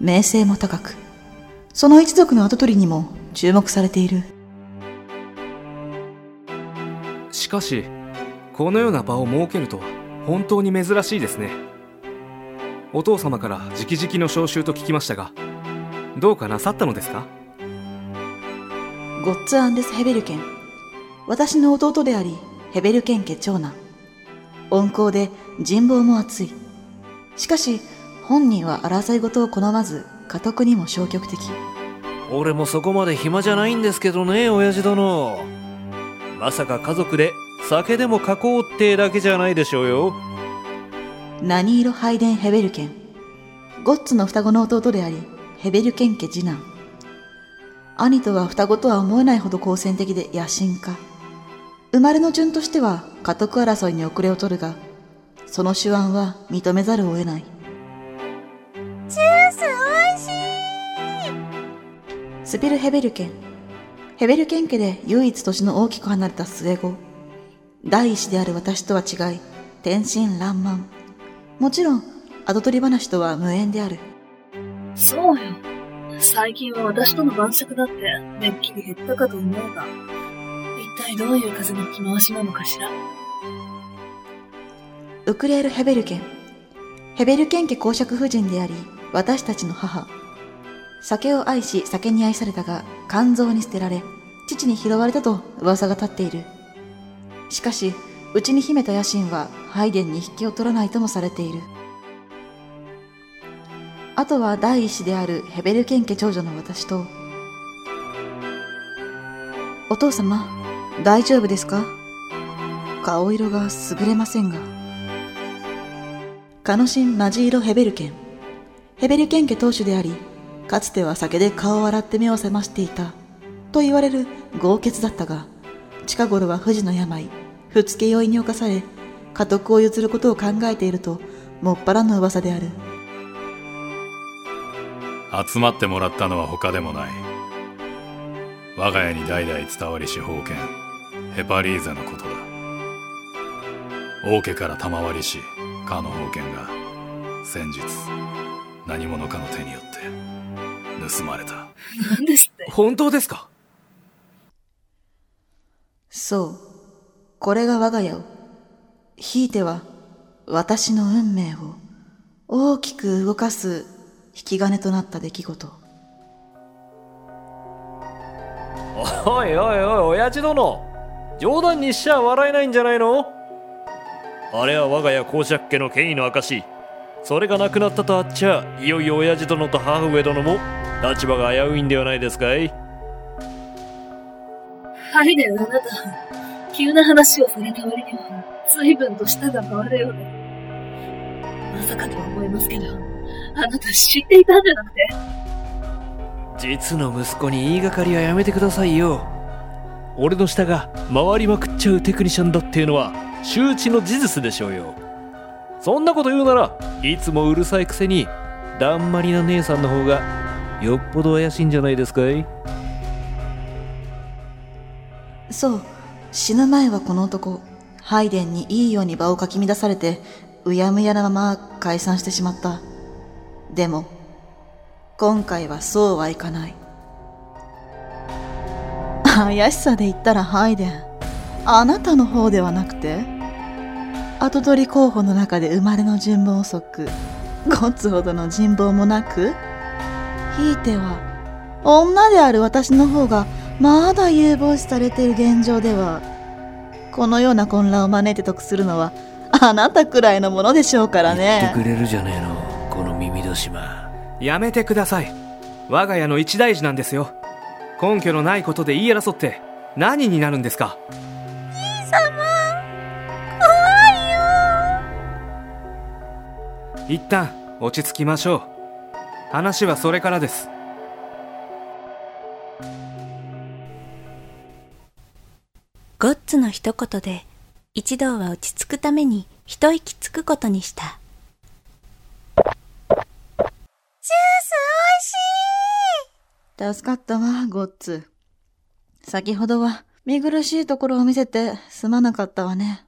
名声も高く、その一族の跡取りにも注目されている。しかしこのような場を設けるとは本当に珍しいですねお父様から直々の召集と聞きましたがどうかなさったのですか？ゴッツ・アンデス・ヘベルケン。私の弟であり、ヘベルケン家長男。温厚で人望も厚い。しかし、本人は争い事を好まず、家督にも消極的。俺もそこまで暇じゃないんですけどね親父殿まさか家族で酒でも囲おうってだけじゃないでしょうよ何色拝殿ヘベルケン。ゴッツの双子の弟であり、ヘベルケン家次男。兄とは双子とは思えないほど好戦的で野心家。生まれの順としては家督争いに遅れを取るが、その手腕は認めざるを得ない。ジュース美味しいスピルヘベルケン。ヘベルケン家で唯一年の大きく離れた末子。第一子である私とは違い、天真爛漫。もちろん、後取り話とは無縁である。そうよ。最近は私との晩酌だって、めっきり減ったかと思うが、一体どういう風の着回しなのかしらウクレール・ヘベルケン。ヘベルケン家公爵夫人であり、私たちの母。酒を愛し、酒に愛されたが、肝臓に捨てられ、父に拾われたと噂が立っている。しかし、うちに秘めた野心は、ハイデンに引きを取らないともされている。あとは第一子であるヘベルケン家長女の私と、お父様、大丈夫ですか？顔色が優れませんが。カノシン・マジーロ・ヘベルケン。ヘベルケン家当主であり、かつては酒で顔を洗って目を覚ましていた、と言われる豪傑だったが、近頃は不治の病、不つけ酔いに侵され、家督を譲ることを考えていると、もっぱらの噂である。集まってもらったのは他でもない。我が家に代々伝わりし封建、ヘパリーゼのことだ。王家から賜りし、かの封建が、先日、何者かの手によって、盗まれた。何ですって本当ですか？そう。これが我が家を、ひいては私の運命を大きく動かす引き金となった出来事。おいおいおい、親父殿。冗談にしちゃ笑えないんじゃないの？あれは我が家公爵家の権威の証それがなくなったとあっちゃいよいよ親父殿と母上殿も立場が危ういんではないですかい？ハイデンあなた、急な話をされた割には、随分と舌が回るようで。まさかとは思いますけど、あなた知っていたんじゃなくて。実の息子に言いがかりはやめてくださいよ。俺の舌が回りまくっちゃうテクニシャンだっていうのは周知の事実でしょうよ。そんなこと言うならいつもうるさいくせにだんまりな姉さんの方がよっぽど怪しいんじゃないですかい？そう、死ぬ前はこの男、ハイデンにいいように場をかき乱されて、うやむやなまま解散してしまった。でも、今回はそうはいかない。怪しさで言ったらハイデン、あなたの方ではなくて、後取り候補の中で生まれの順番遅く、ゴッツほどの人望もなく、ひいては、女である私の方がまだ有望視されている現状では、このような混乱を招いて得するのは、あなたくらいのものでしょうからね。くれるじゃねえのこの耳戸島。やめてください。我が家の一大事なんですよ。根拠のないことで言い争って何になるんですか？様、怖いよ。一旦落ち着きましょう。話はそれからですゴッツの一言で一同は落ち着くために一息つくことにした。ジュース美味しい。助かったわ、ゴッツ。先ほどは見苦しいところを見せてすまなかったわね。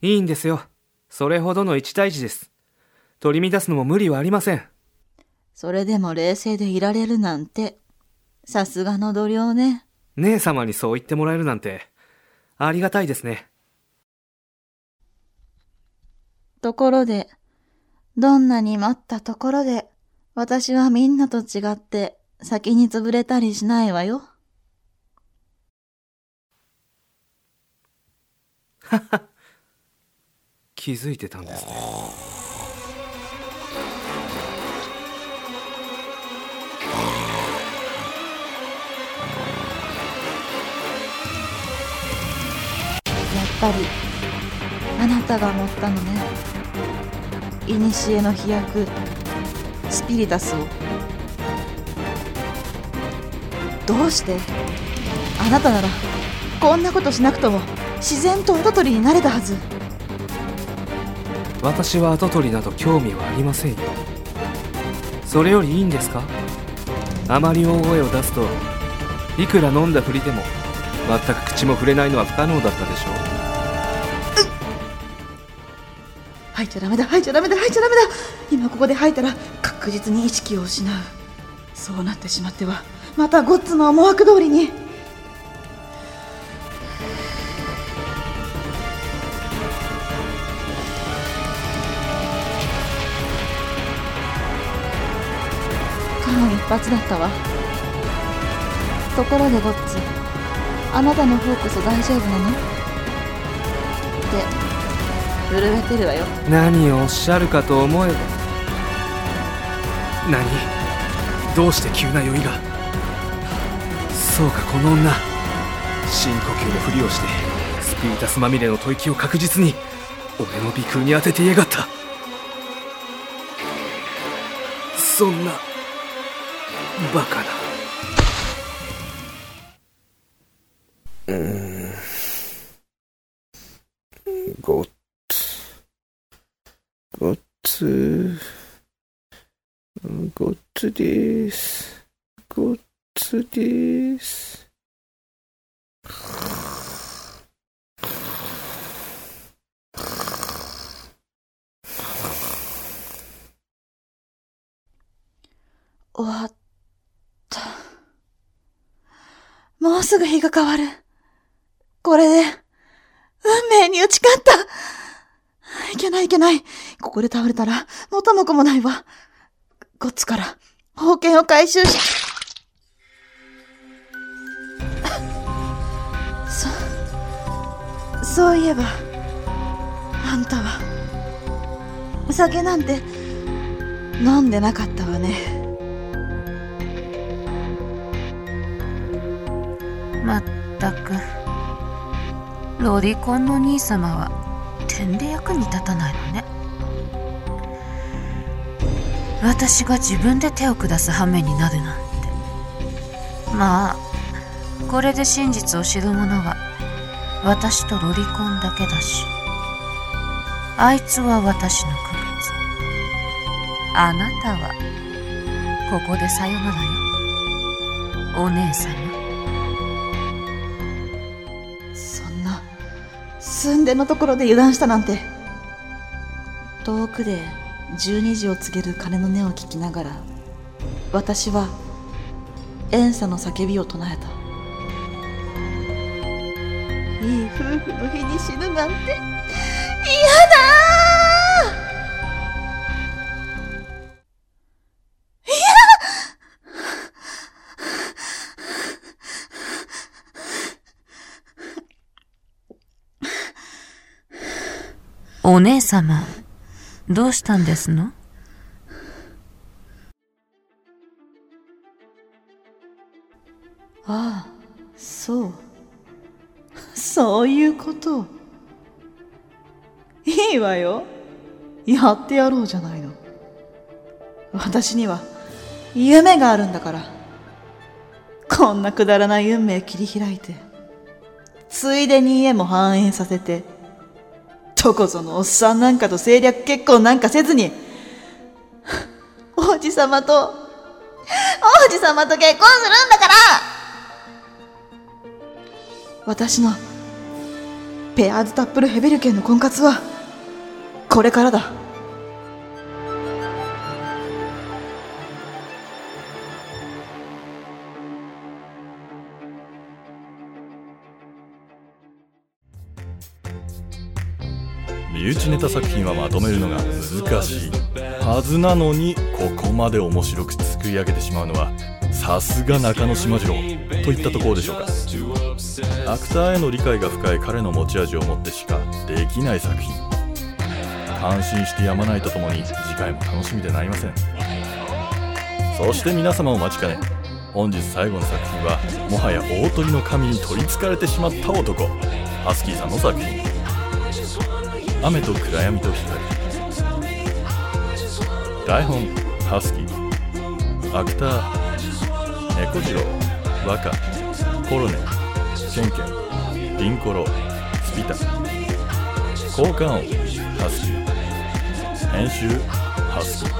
いいんですよ。それほどの一大事です。取り乱すのも無理はありません。それでも冷静でいられるなんて、さすがの度量ね。姉様にそう言ってもらえるなんてありがたいですねところで、どんなに待ったところで、私はみんなと違って先に潰れたりしないわよ。気づいてたんですねぱり、あなたが持ったのね。いにしえの飛躍、スピリタスを。どうして？あなたなら、こんなことしなくとも、自然と跡取りになれたはず。私は跡取りなど興味はありませんよそれよりいいんですか？あまり大声を出すといくら飲んだふりでも全く口も触れないのは不可能だったでしょう吐いちゃダメだ吐いちゃダメだ吐いちゃダメだ今ここで吐いたら確実に意識を失う。そうなってしまってはまたゴッツの思惑通りに。間一髪だったわ。ところでゴッツあなたの方こそ大丈夫なの？って震えてるわよ。何をおっしゃるかと思えば。何？どうして急な酔いが？そうかこの女。深呼吸のふりをしてスピリタスまみれの吐息を確実に俺の鼻腔に当ててやがった。そんなバカな。ごっつ。ごっつです。ごっつです。終わった。もうすぐ日が変わる。これで、運命に打ち勝ったいけないいけない。ここで倒れたら、元も子もないわ。こっちから、宝剣を回収し、そ、そういえば、あんたは、お酒なんて、飲んでなかったわね。まったくロリコンの兄様は点で役に立たないのね。私が自分で手を下す羽目になるなんて。まあこれで真実を知る者は私とロリコンだけだしあいつは私の区別。あなたはここでさよならよ。お姉様寸出のところで油断したなんて。遠くで12時を告げる鐘の音を聞きながら、私は、遠佐の叫びを唱えた。いい夫婦の日に死ぬなんて、嫌だお姉様どうしたんですの？ああ、そう。そういうこと。いいわよ。やってやろうじゃないの。私には夢があるんだから。こんなくだらない運命切り開いて、ついでに家も繁栄させて、どこぞのおっさんなんかと政略結婚なんかせずに、王子様と、王子様と結婚するんだから。私のペアーズタップルヘベル家の婚活はこれからだ。身内ネタ作品はまとめるのが難しいはずなのにここまで面白く作り上げてしまうのはさすが中野島次郎といったところでしょうか。アクターへの理解が深い彼の持ち味を持ってしかできない作品。感心してやまないとともに次回も楽しみでなりません。そして皆様お待ちかね。本日最後の作品はもはや大鳥の神に取りつかれてしまった男。ハスキーさんの作品。雨と暗闇と光。台本ハスキー。アクター猫次郎。若コロネ。ケンケン。ピンコロ。スピタ。効果音。ハスキー。編集ハスキー。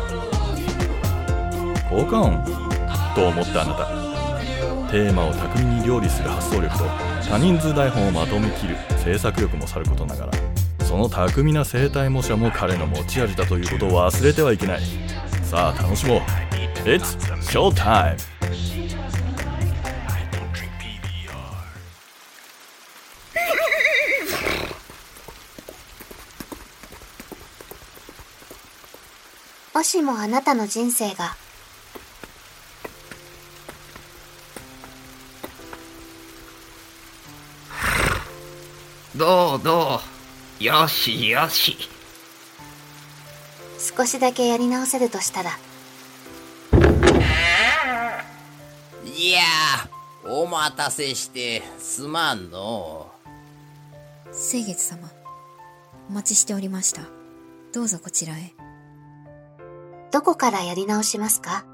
効果音？と思ったあなた。テーマを巧みに料理する発想力と多人数台本をまとめきる制作力もさることながら。その巧みな生体模写も彼の持ち味だということを忘れてはいけない。さあ楽しもう。It's Showtime! もしもあなたの人生がどうどう？よしよし。少しだけやり直せるとしたら。いやーお待たせしてすまんの。清月様お待ちしておりました。どうぞこちらへ。どこからやり直しますか？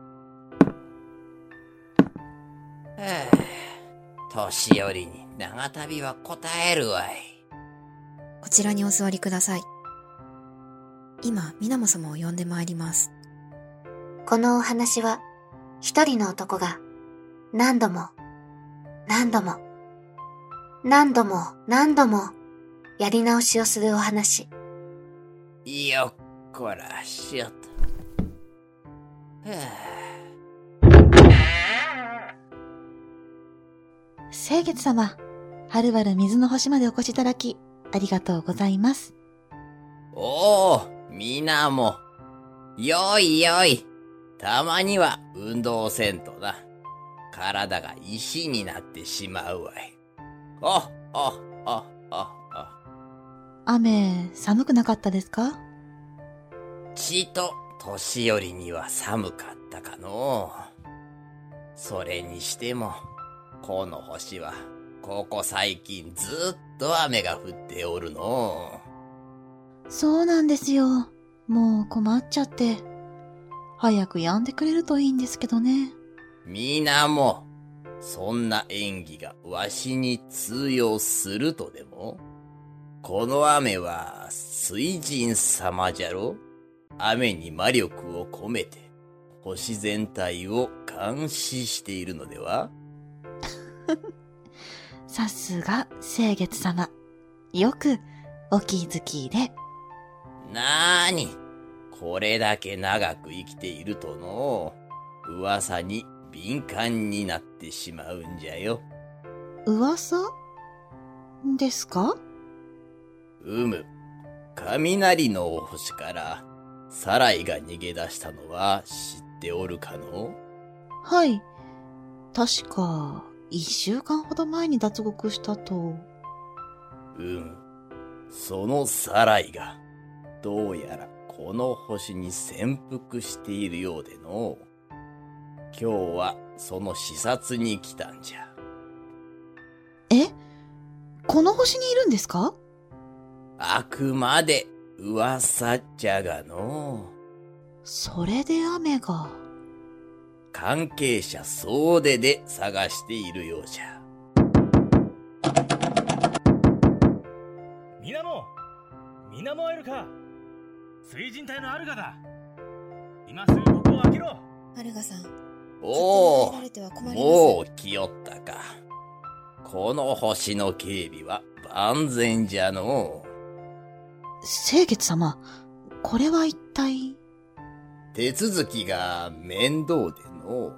年寄りに長旅は答えるわいこちらにお座りください。今皆も様を呼んでまいります。このお話は一人の男が何度も何度も何度も何度もやり直しをするお話。よっこらしょと。清月様、はるばる水の星までお越しいただき、ありがとうございます。おお皆も。よいよい。たまには運動せんとな体が石になってしまうわい。あああああ雨、寒くなかったですか？ちと年寄りには寒かったかのう。それにしてもこの星はここ最近ずっと雨が降っておるのそうなんですよ。もう困っちゃって。早く止んでくれるといいんですけどね。皆もそんな演技がわしに通用するとでもこの雨は水神様じゃろ雨に魔力を込めて星全体を監視しているのでは さすが、清月様。よく、お気づきで。なーに？これだけ長く生きているとの噂に敏感になってしまうんじゃよ。噂？ですか？うむ。雷の星からサライが逃げ出したのは知っておるかの？はい。確か、一週間ほど前に脱獄したと。うむ。そのサライが、どうやらこの星に潜伏しているようでの。今日はその視察に来たんじゃ。え？この星にいるんですか？あくまで噂じゃがの。それで雨が。関係者総出で探しているようじゃ。みなもみなも会えるか水神体のアルガだ今すぐここを開けろアルガさんおおもう来よったか。この星の警備は万全じゃの清月様、これは一体？手続きが面倒での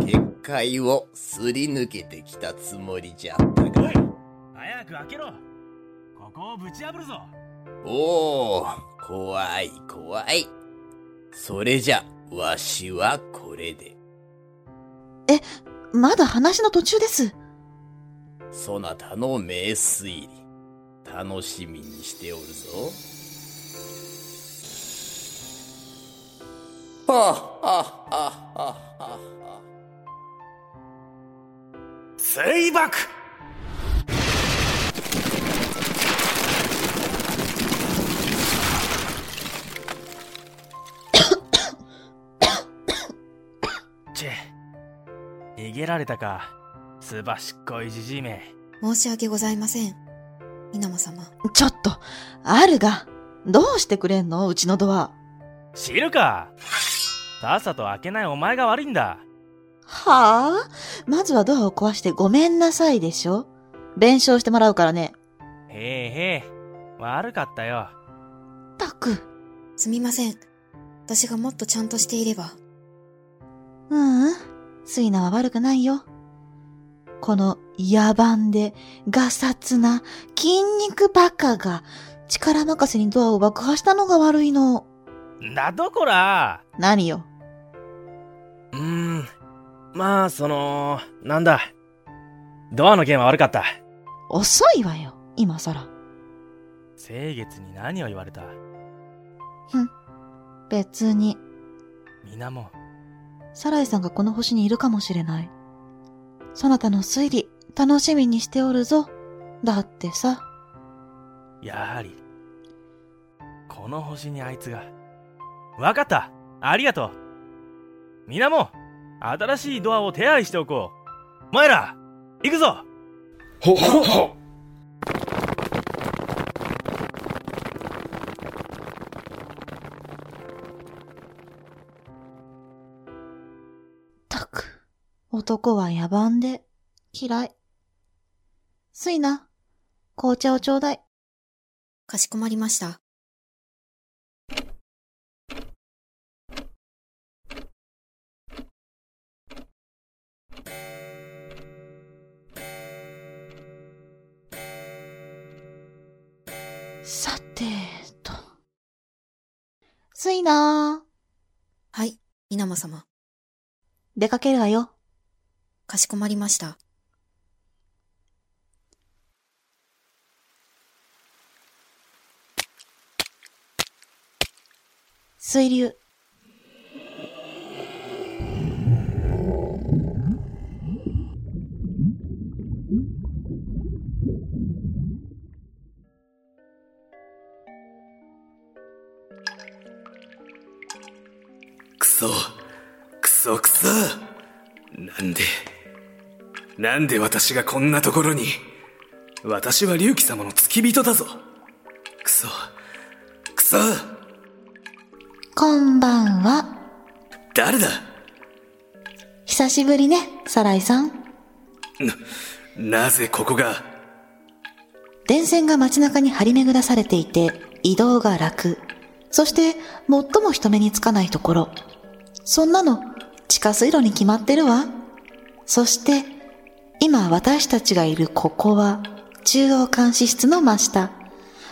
結界をすり抜けてきたつもりじゃったが。早く開けろここをぶち破るぞおお、怖い怖い。それじゃ、わしはこれで。え、まだ話の途中です。そなたの名推理、楽しみにしておるぞ。はあ、はあ、はあ、はあ。水爆チェ逃げられたかすばしっこいじじいめ申し訳ございません皆も様ちょっと、アルガ、どうしてくれんのうちのドア。知るかさっさと開けないお前が悪いんだはあ？まずはドアを壊してごめんなさいでしょ弁償してもらうからね。へえへえ、悪かったよ。たく。すみません。私がもっとちゃんとしていれば。ううん。スイナは悪くないよ。この野蛮でガサツな筋肉バカが力任せにドアを爆破したのが悪いの。だとこら。何よ。うーん。まあ、その、なんだ。ドアの件は悪かった。遅いわよ、今更。清月に何を言われた？ふん。別に。皆も。サライさんがこの星にいるかもしれない。そなたの推理、楽しみにしておるぞ。だってさ。やはり。この星にあいつが。わかったありがとう皆も、新しいドアを手配しておこう。お前ら、行くぞほ、ほ、ほたく、男は野蛮で嫌い。すいな、紅茶をちょうだい。かしこまりました。さてと。すいなはい、稲間様。出かけるわよ。かしこまりました。水流。そくそ。なんで、なんで私がこんなところに。私は龍騎様の付き人だぞ。くそ、くそ。こんばんは。誰だ？久しぶりね、サライさん。なぜここが？電線が街中に張り巡らされていて、移動が楽。そして、最も人目につかないところ。そんなの、地下水路に決まってるわ。そして、今私たちがいるここは、中央監視室の真下。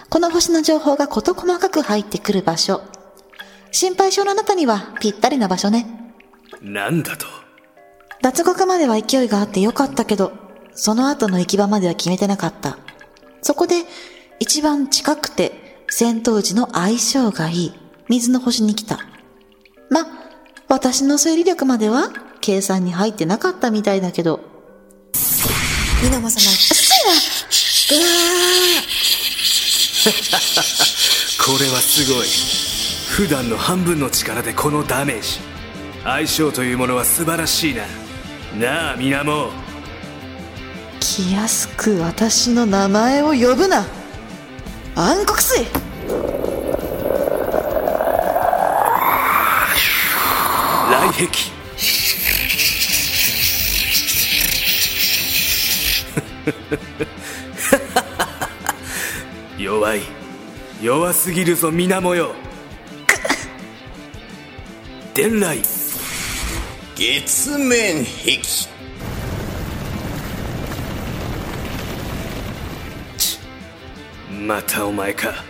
この星の情報が事細かく入ってくる場所。心配性のあなたにはぴったりな場所ね。なんだと？脱獄までは勢いがあってよかったけど、その後の行き場までは決めてなかった。そこで、一番近くて、戦闘時の相性がいい、水の星に来た。ま、私の推理力までは、計算に入ってなかったみたいだけど。稲間様。すいなうわこれはすごい。普段の半分の力でこのダメージ。相性というものは素晴らしいな。なあ皆も気安く私の名前を呼ぶな。暗黒水来壁 弱い。弱すぎるぞ皆もよ。伝来。月面壁。またお前か。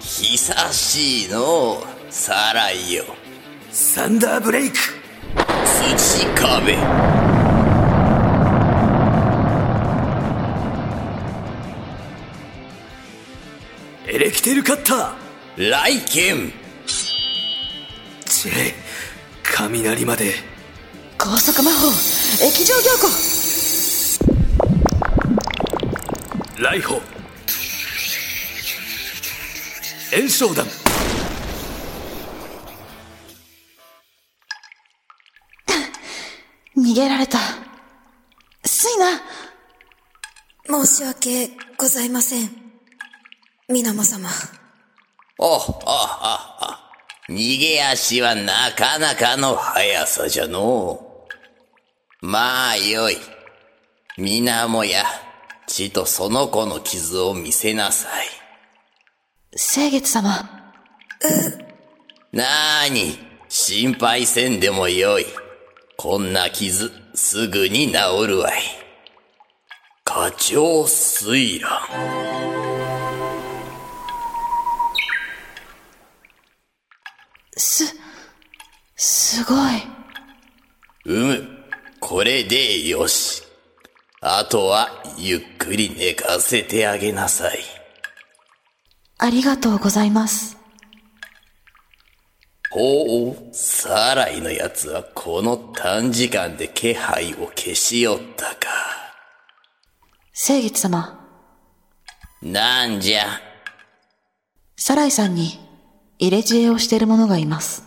久しいのサライよ。サンダーブレイク。土壁エレキテルカッター。来剣ちえ雷まで。高速魔法液状凝固。来訪。炎症弾逃げられたすいな申し訳ございません。皆間様。お、お、お、お。逃げ足はなかなかの速さじゃのまあよい。皆もや、ちとその子の傷を見せなさい。清月様。なーに、心配せんでもよい。こんな傷、すぐに治るわい。課長水蘭。す、すごい。うむ、これでよし。あとは、ゆっくり寝かせてあげなさい。ありがとうございます。ほう、サライのやつはこの短時間で気配を消しよったか。清月様、なんじゃ、サライさんに入れ知恵をしている者がいます。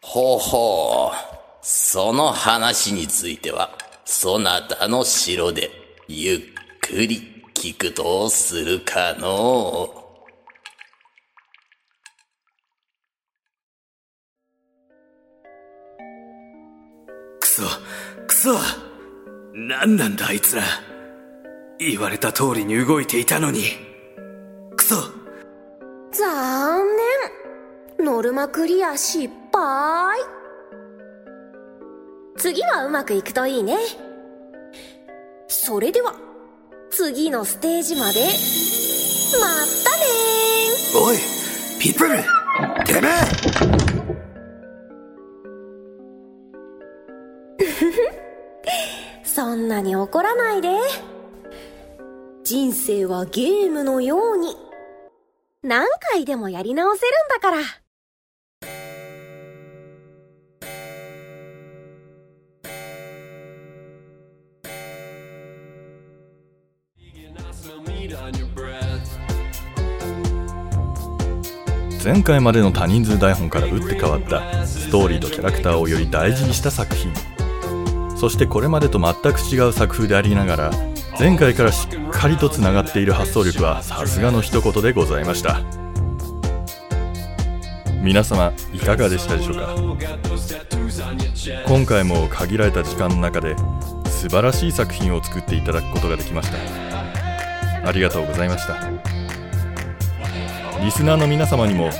ほうほう。その話については、そなたの城で、ゆっくり聞くとするかのう。そ、くそ何なんだあいつら。言われた通りに動いていたのに。くそ残念。ノルマクリア失敗。次はうまくいくといいね。それでは次のステージまで。まったねおいピップルてめえ そんなに怒らないで。人生はゲームのように。何回でもやり直せるんだから。前回までの多人数台本から打って変わったストーリーとキャラクターをより大事にした作品。そしてこれまでと全く違う作風でありながら前回からしっかりとつながっている発想力はさすがの一言でございました。皆様いかがでしたでしょうか？今回も限られた時間の中で素晴らしい作品を作っていただくことができました。ありがとうございました。リスナーの皆様にも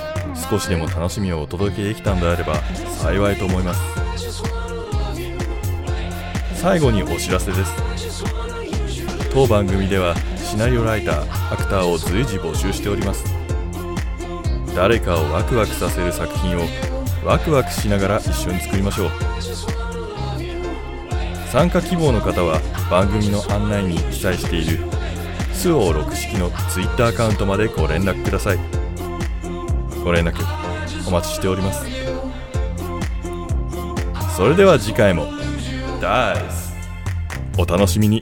少しでも楽しみをお届けできたのであれば幸いと思います。最後にお知らせです。当番組ではシナリオライターアクターを随時募集しております。誰かをワクワクさせる作品をワクワクしながら一緒に作りましょう。参加希望の方は番組の案内に記載しているスオー6式の Twitter アカウントまでご連絡ください。ご連絡お待ちしております。それでは次回もダイスお楽しみに。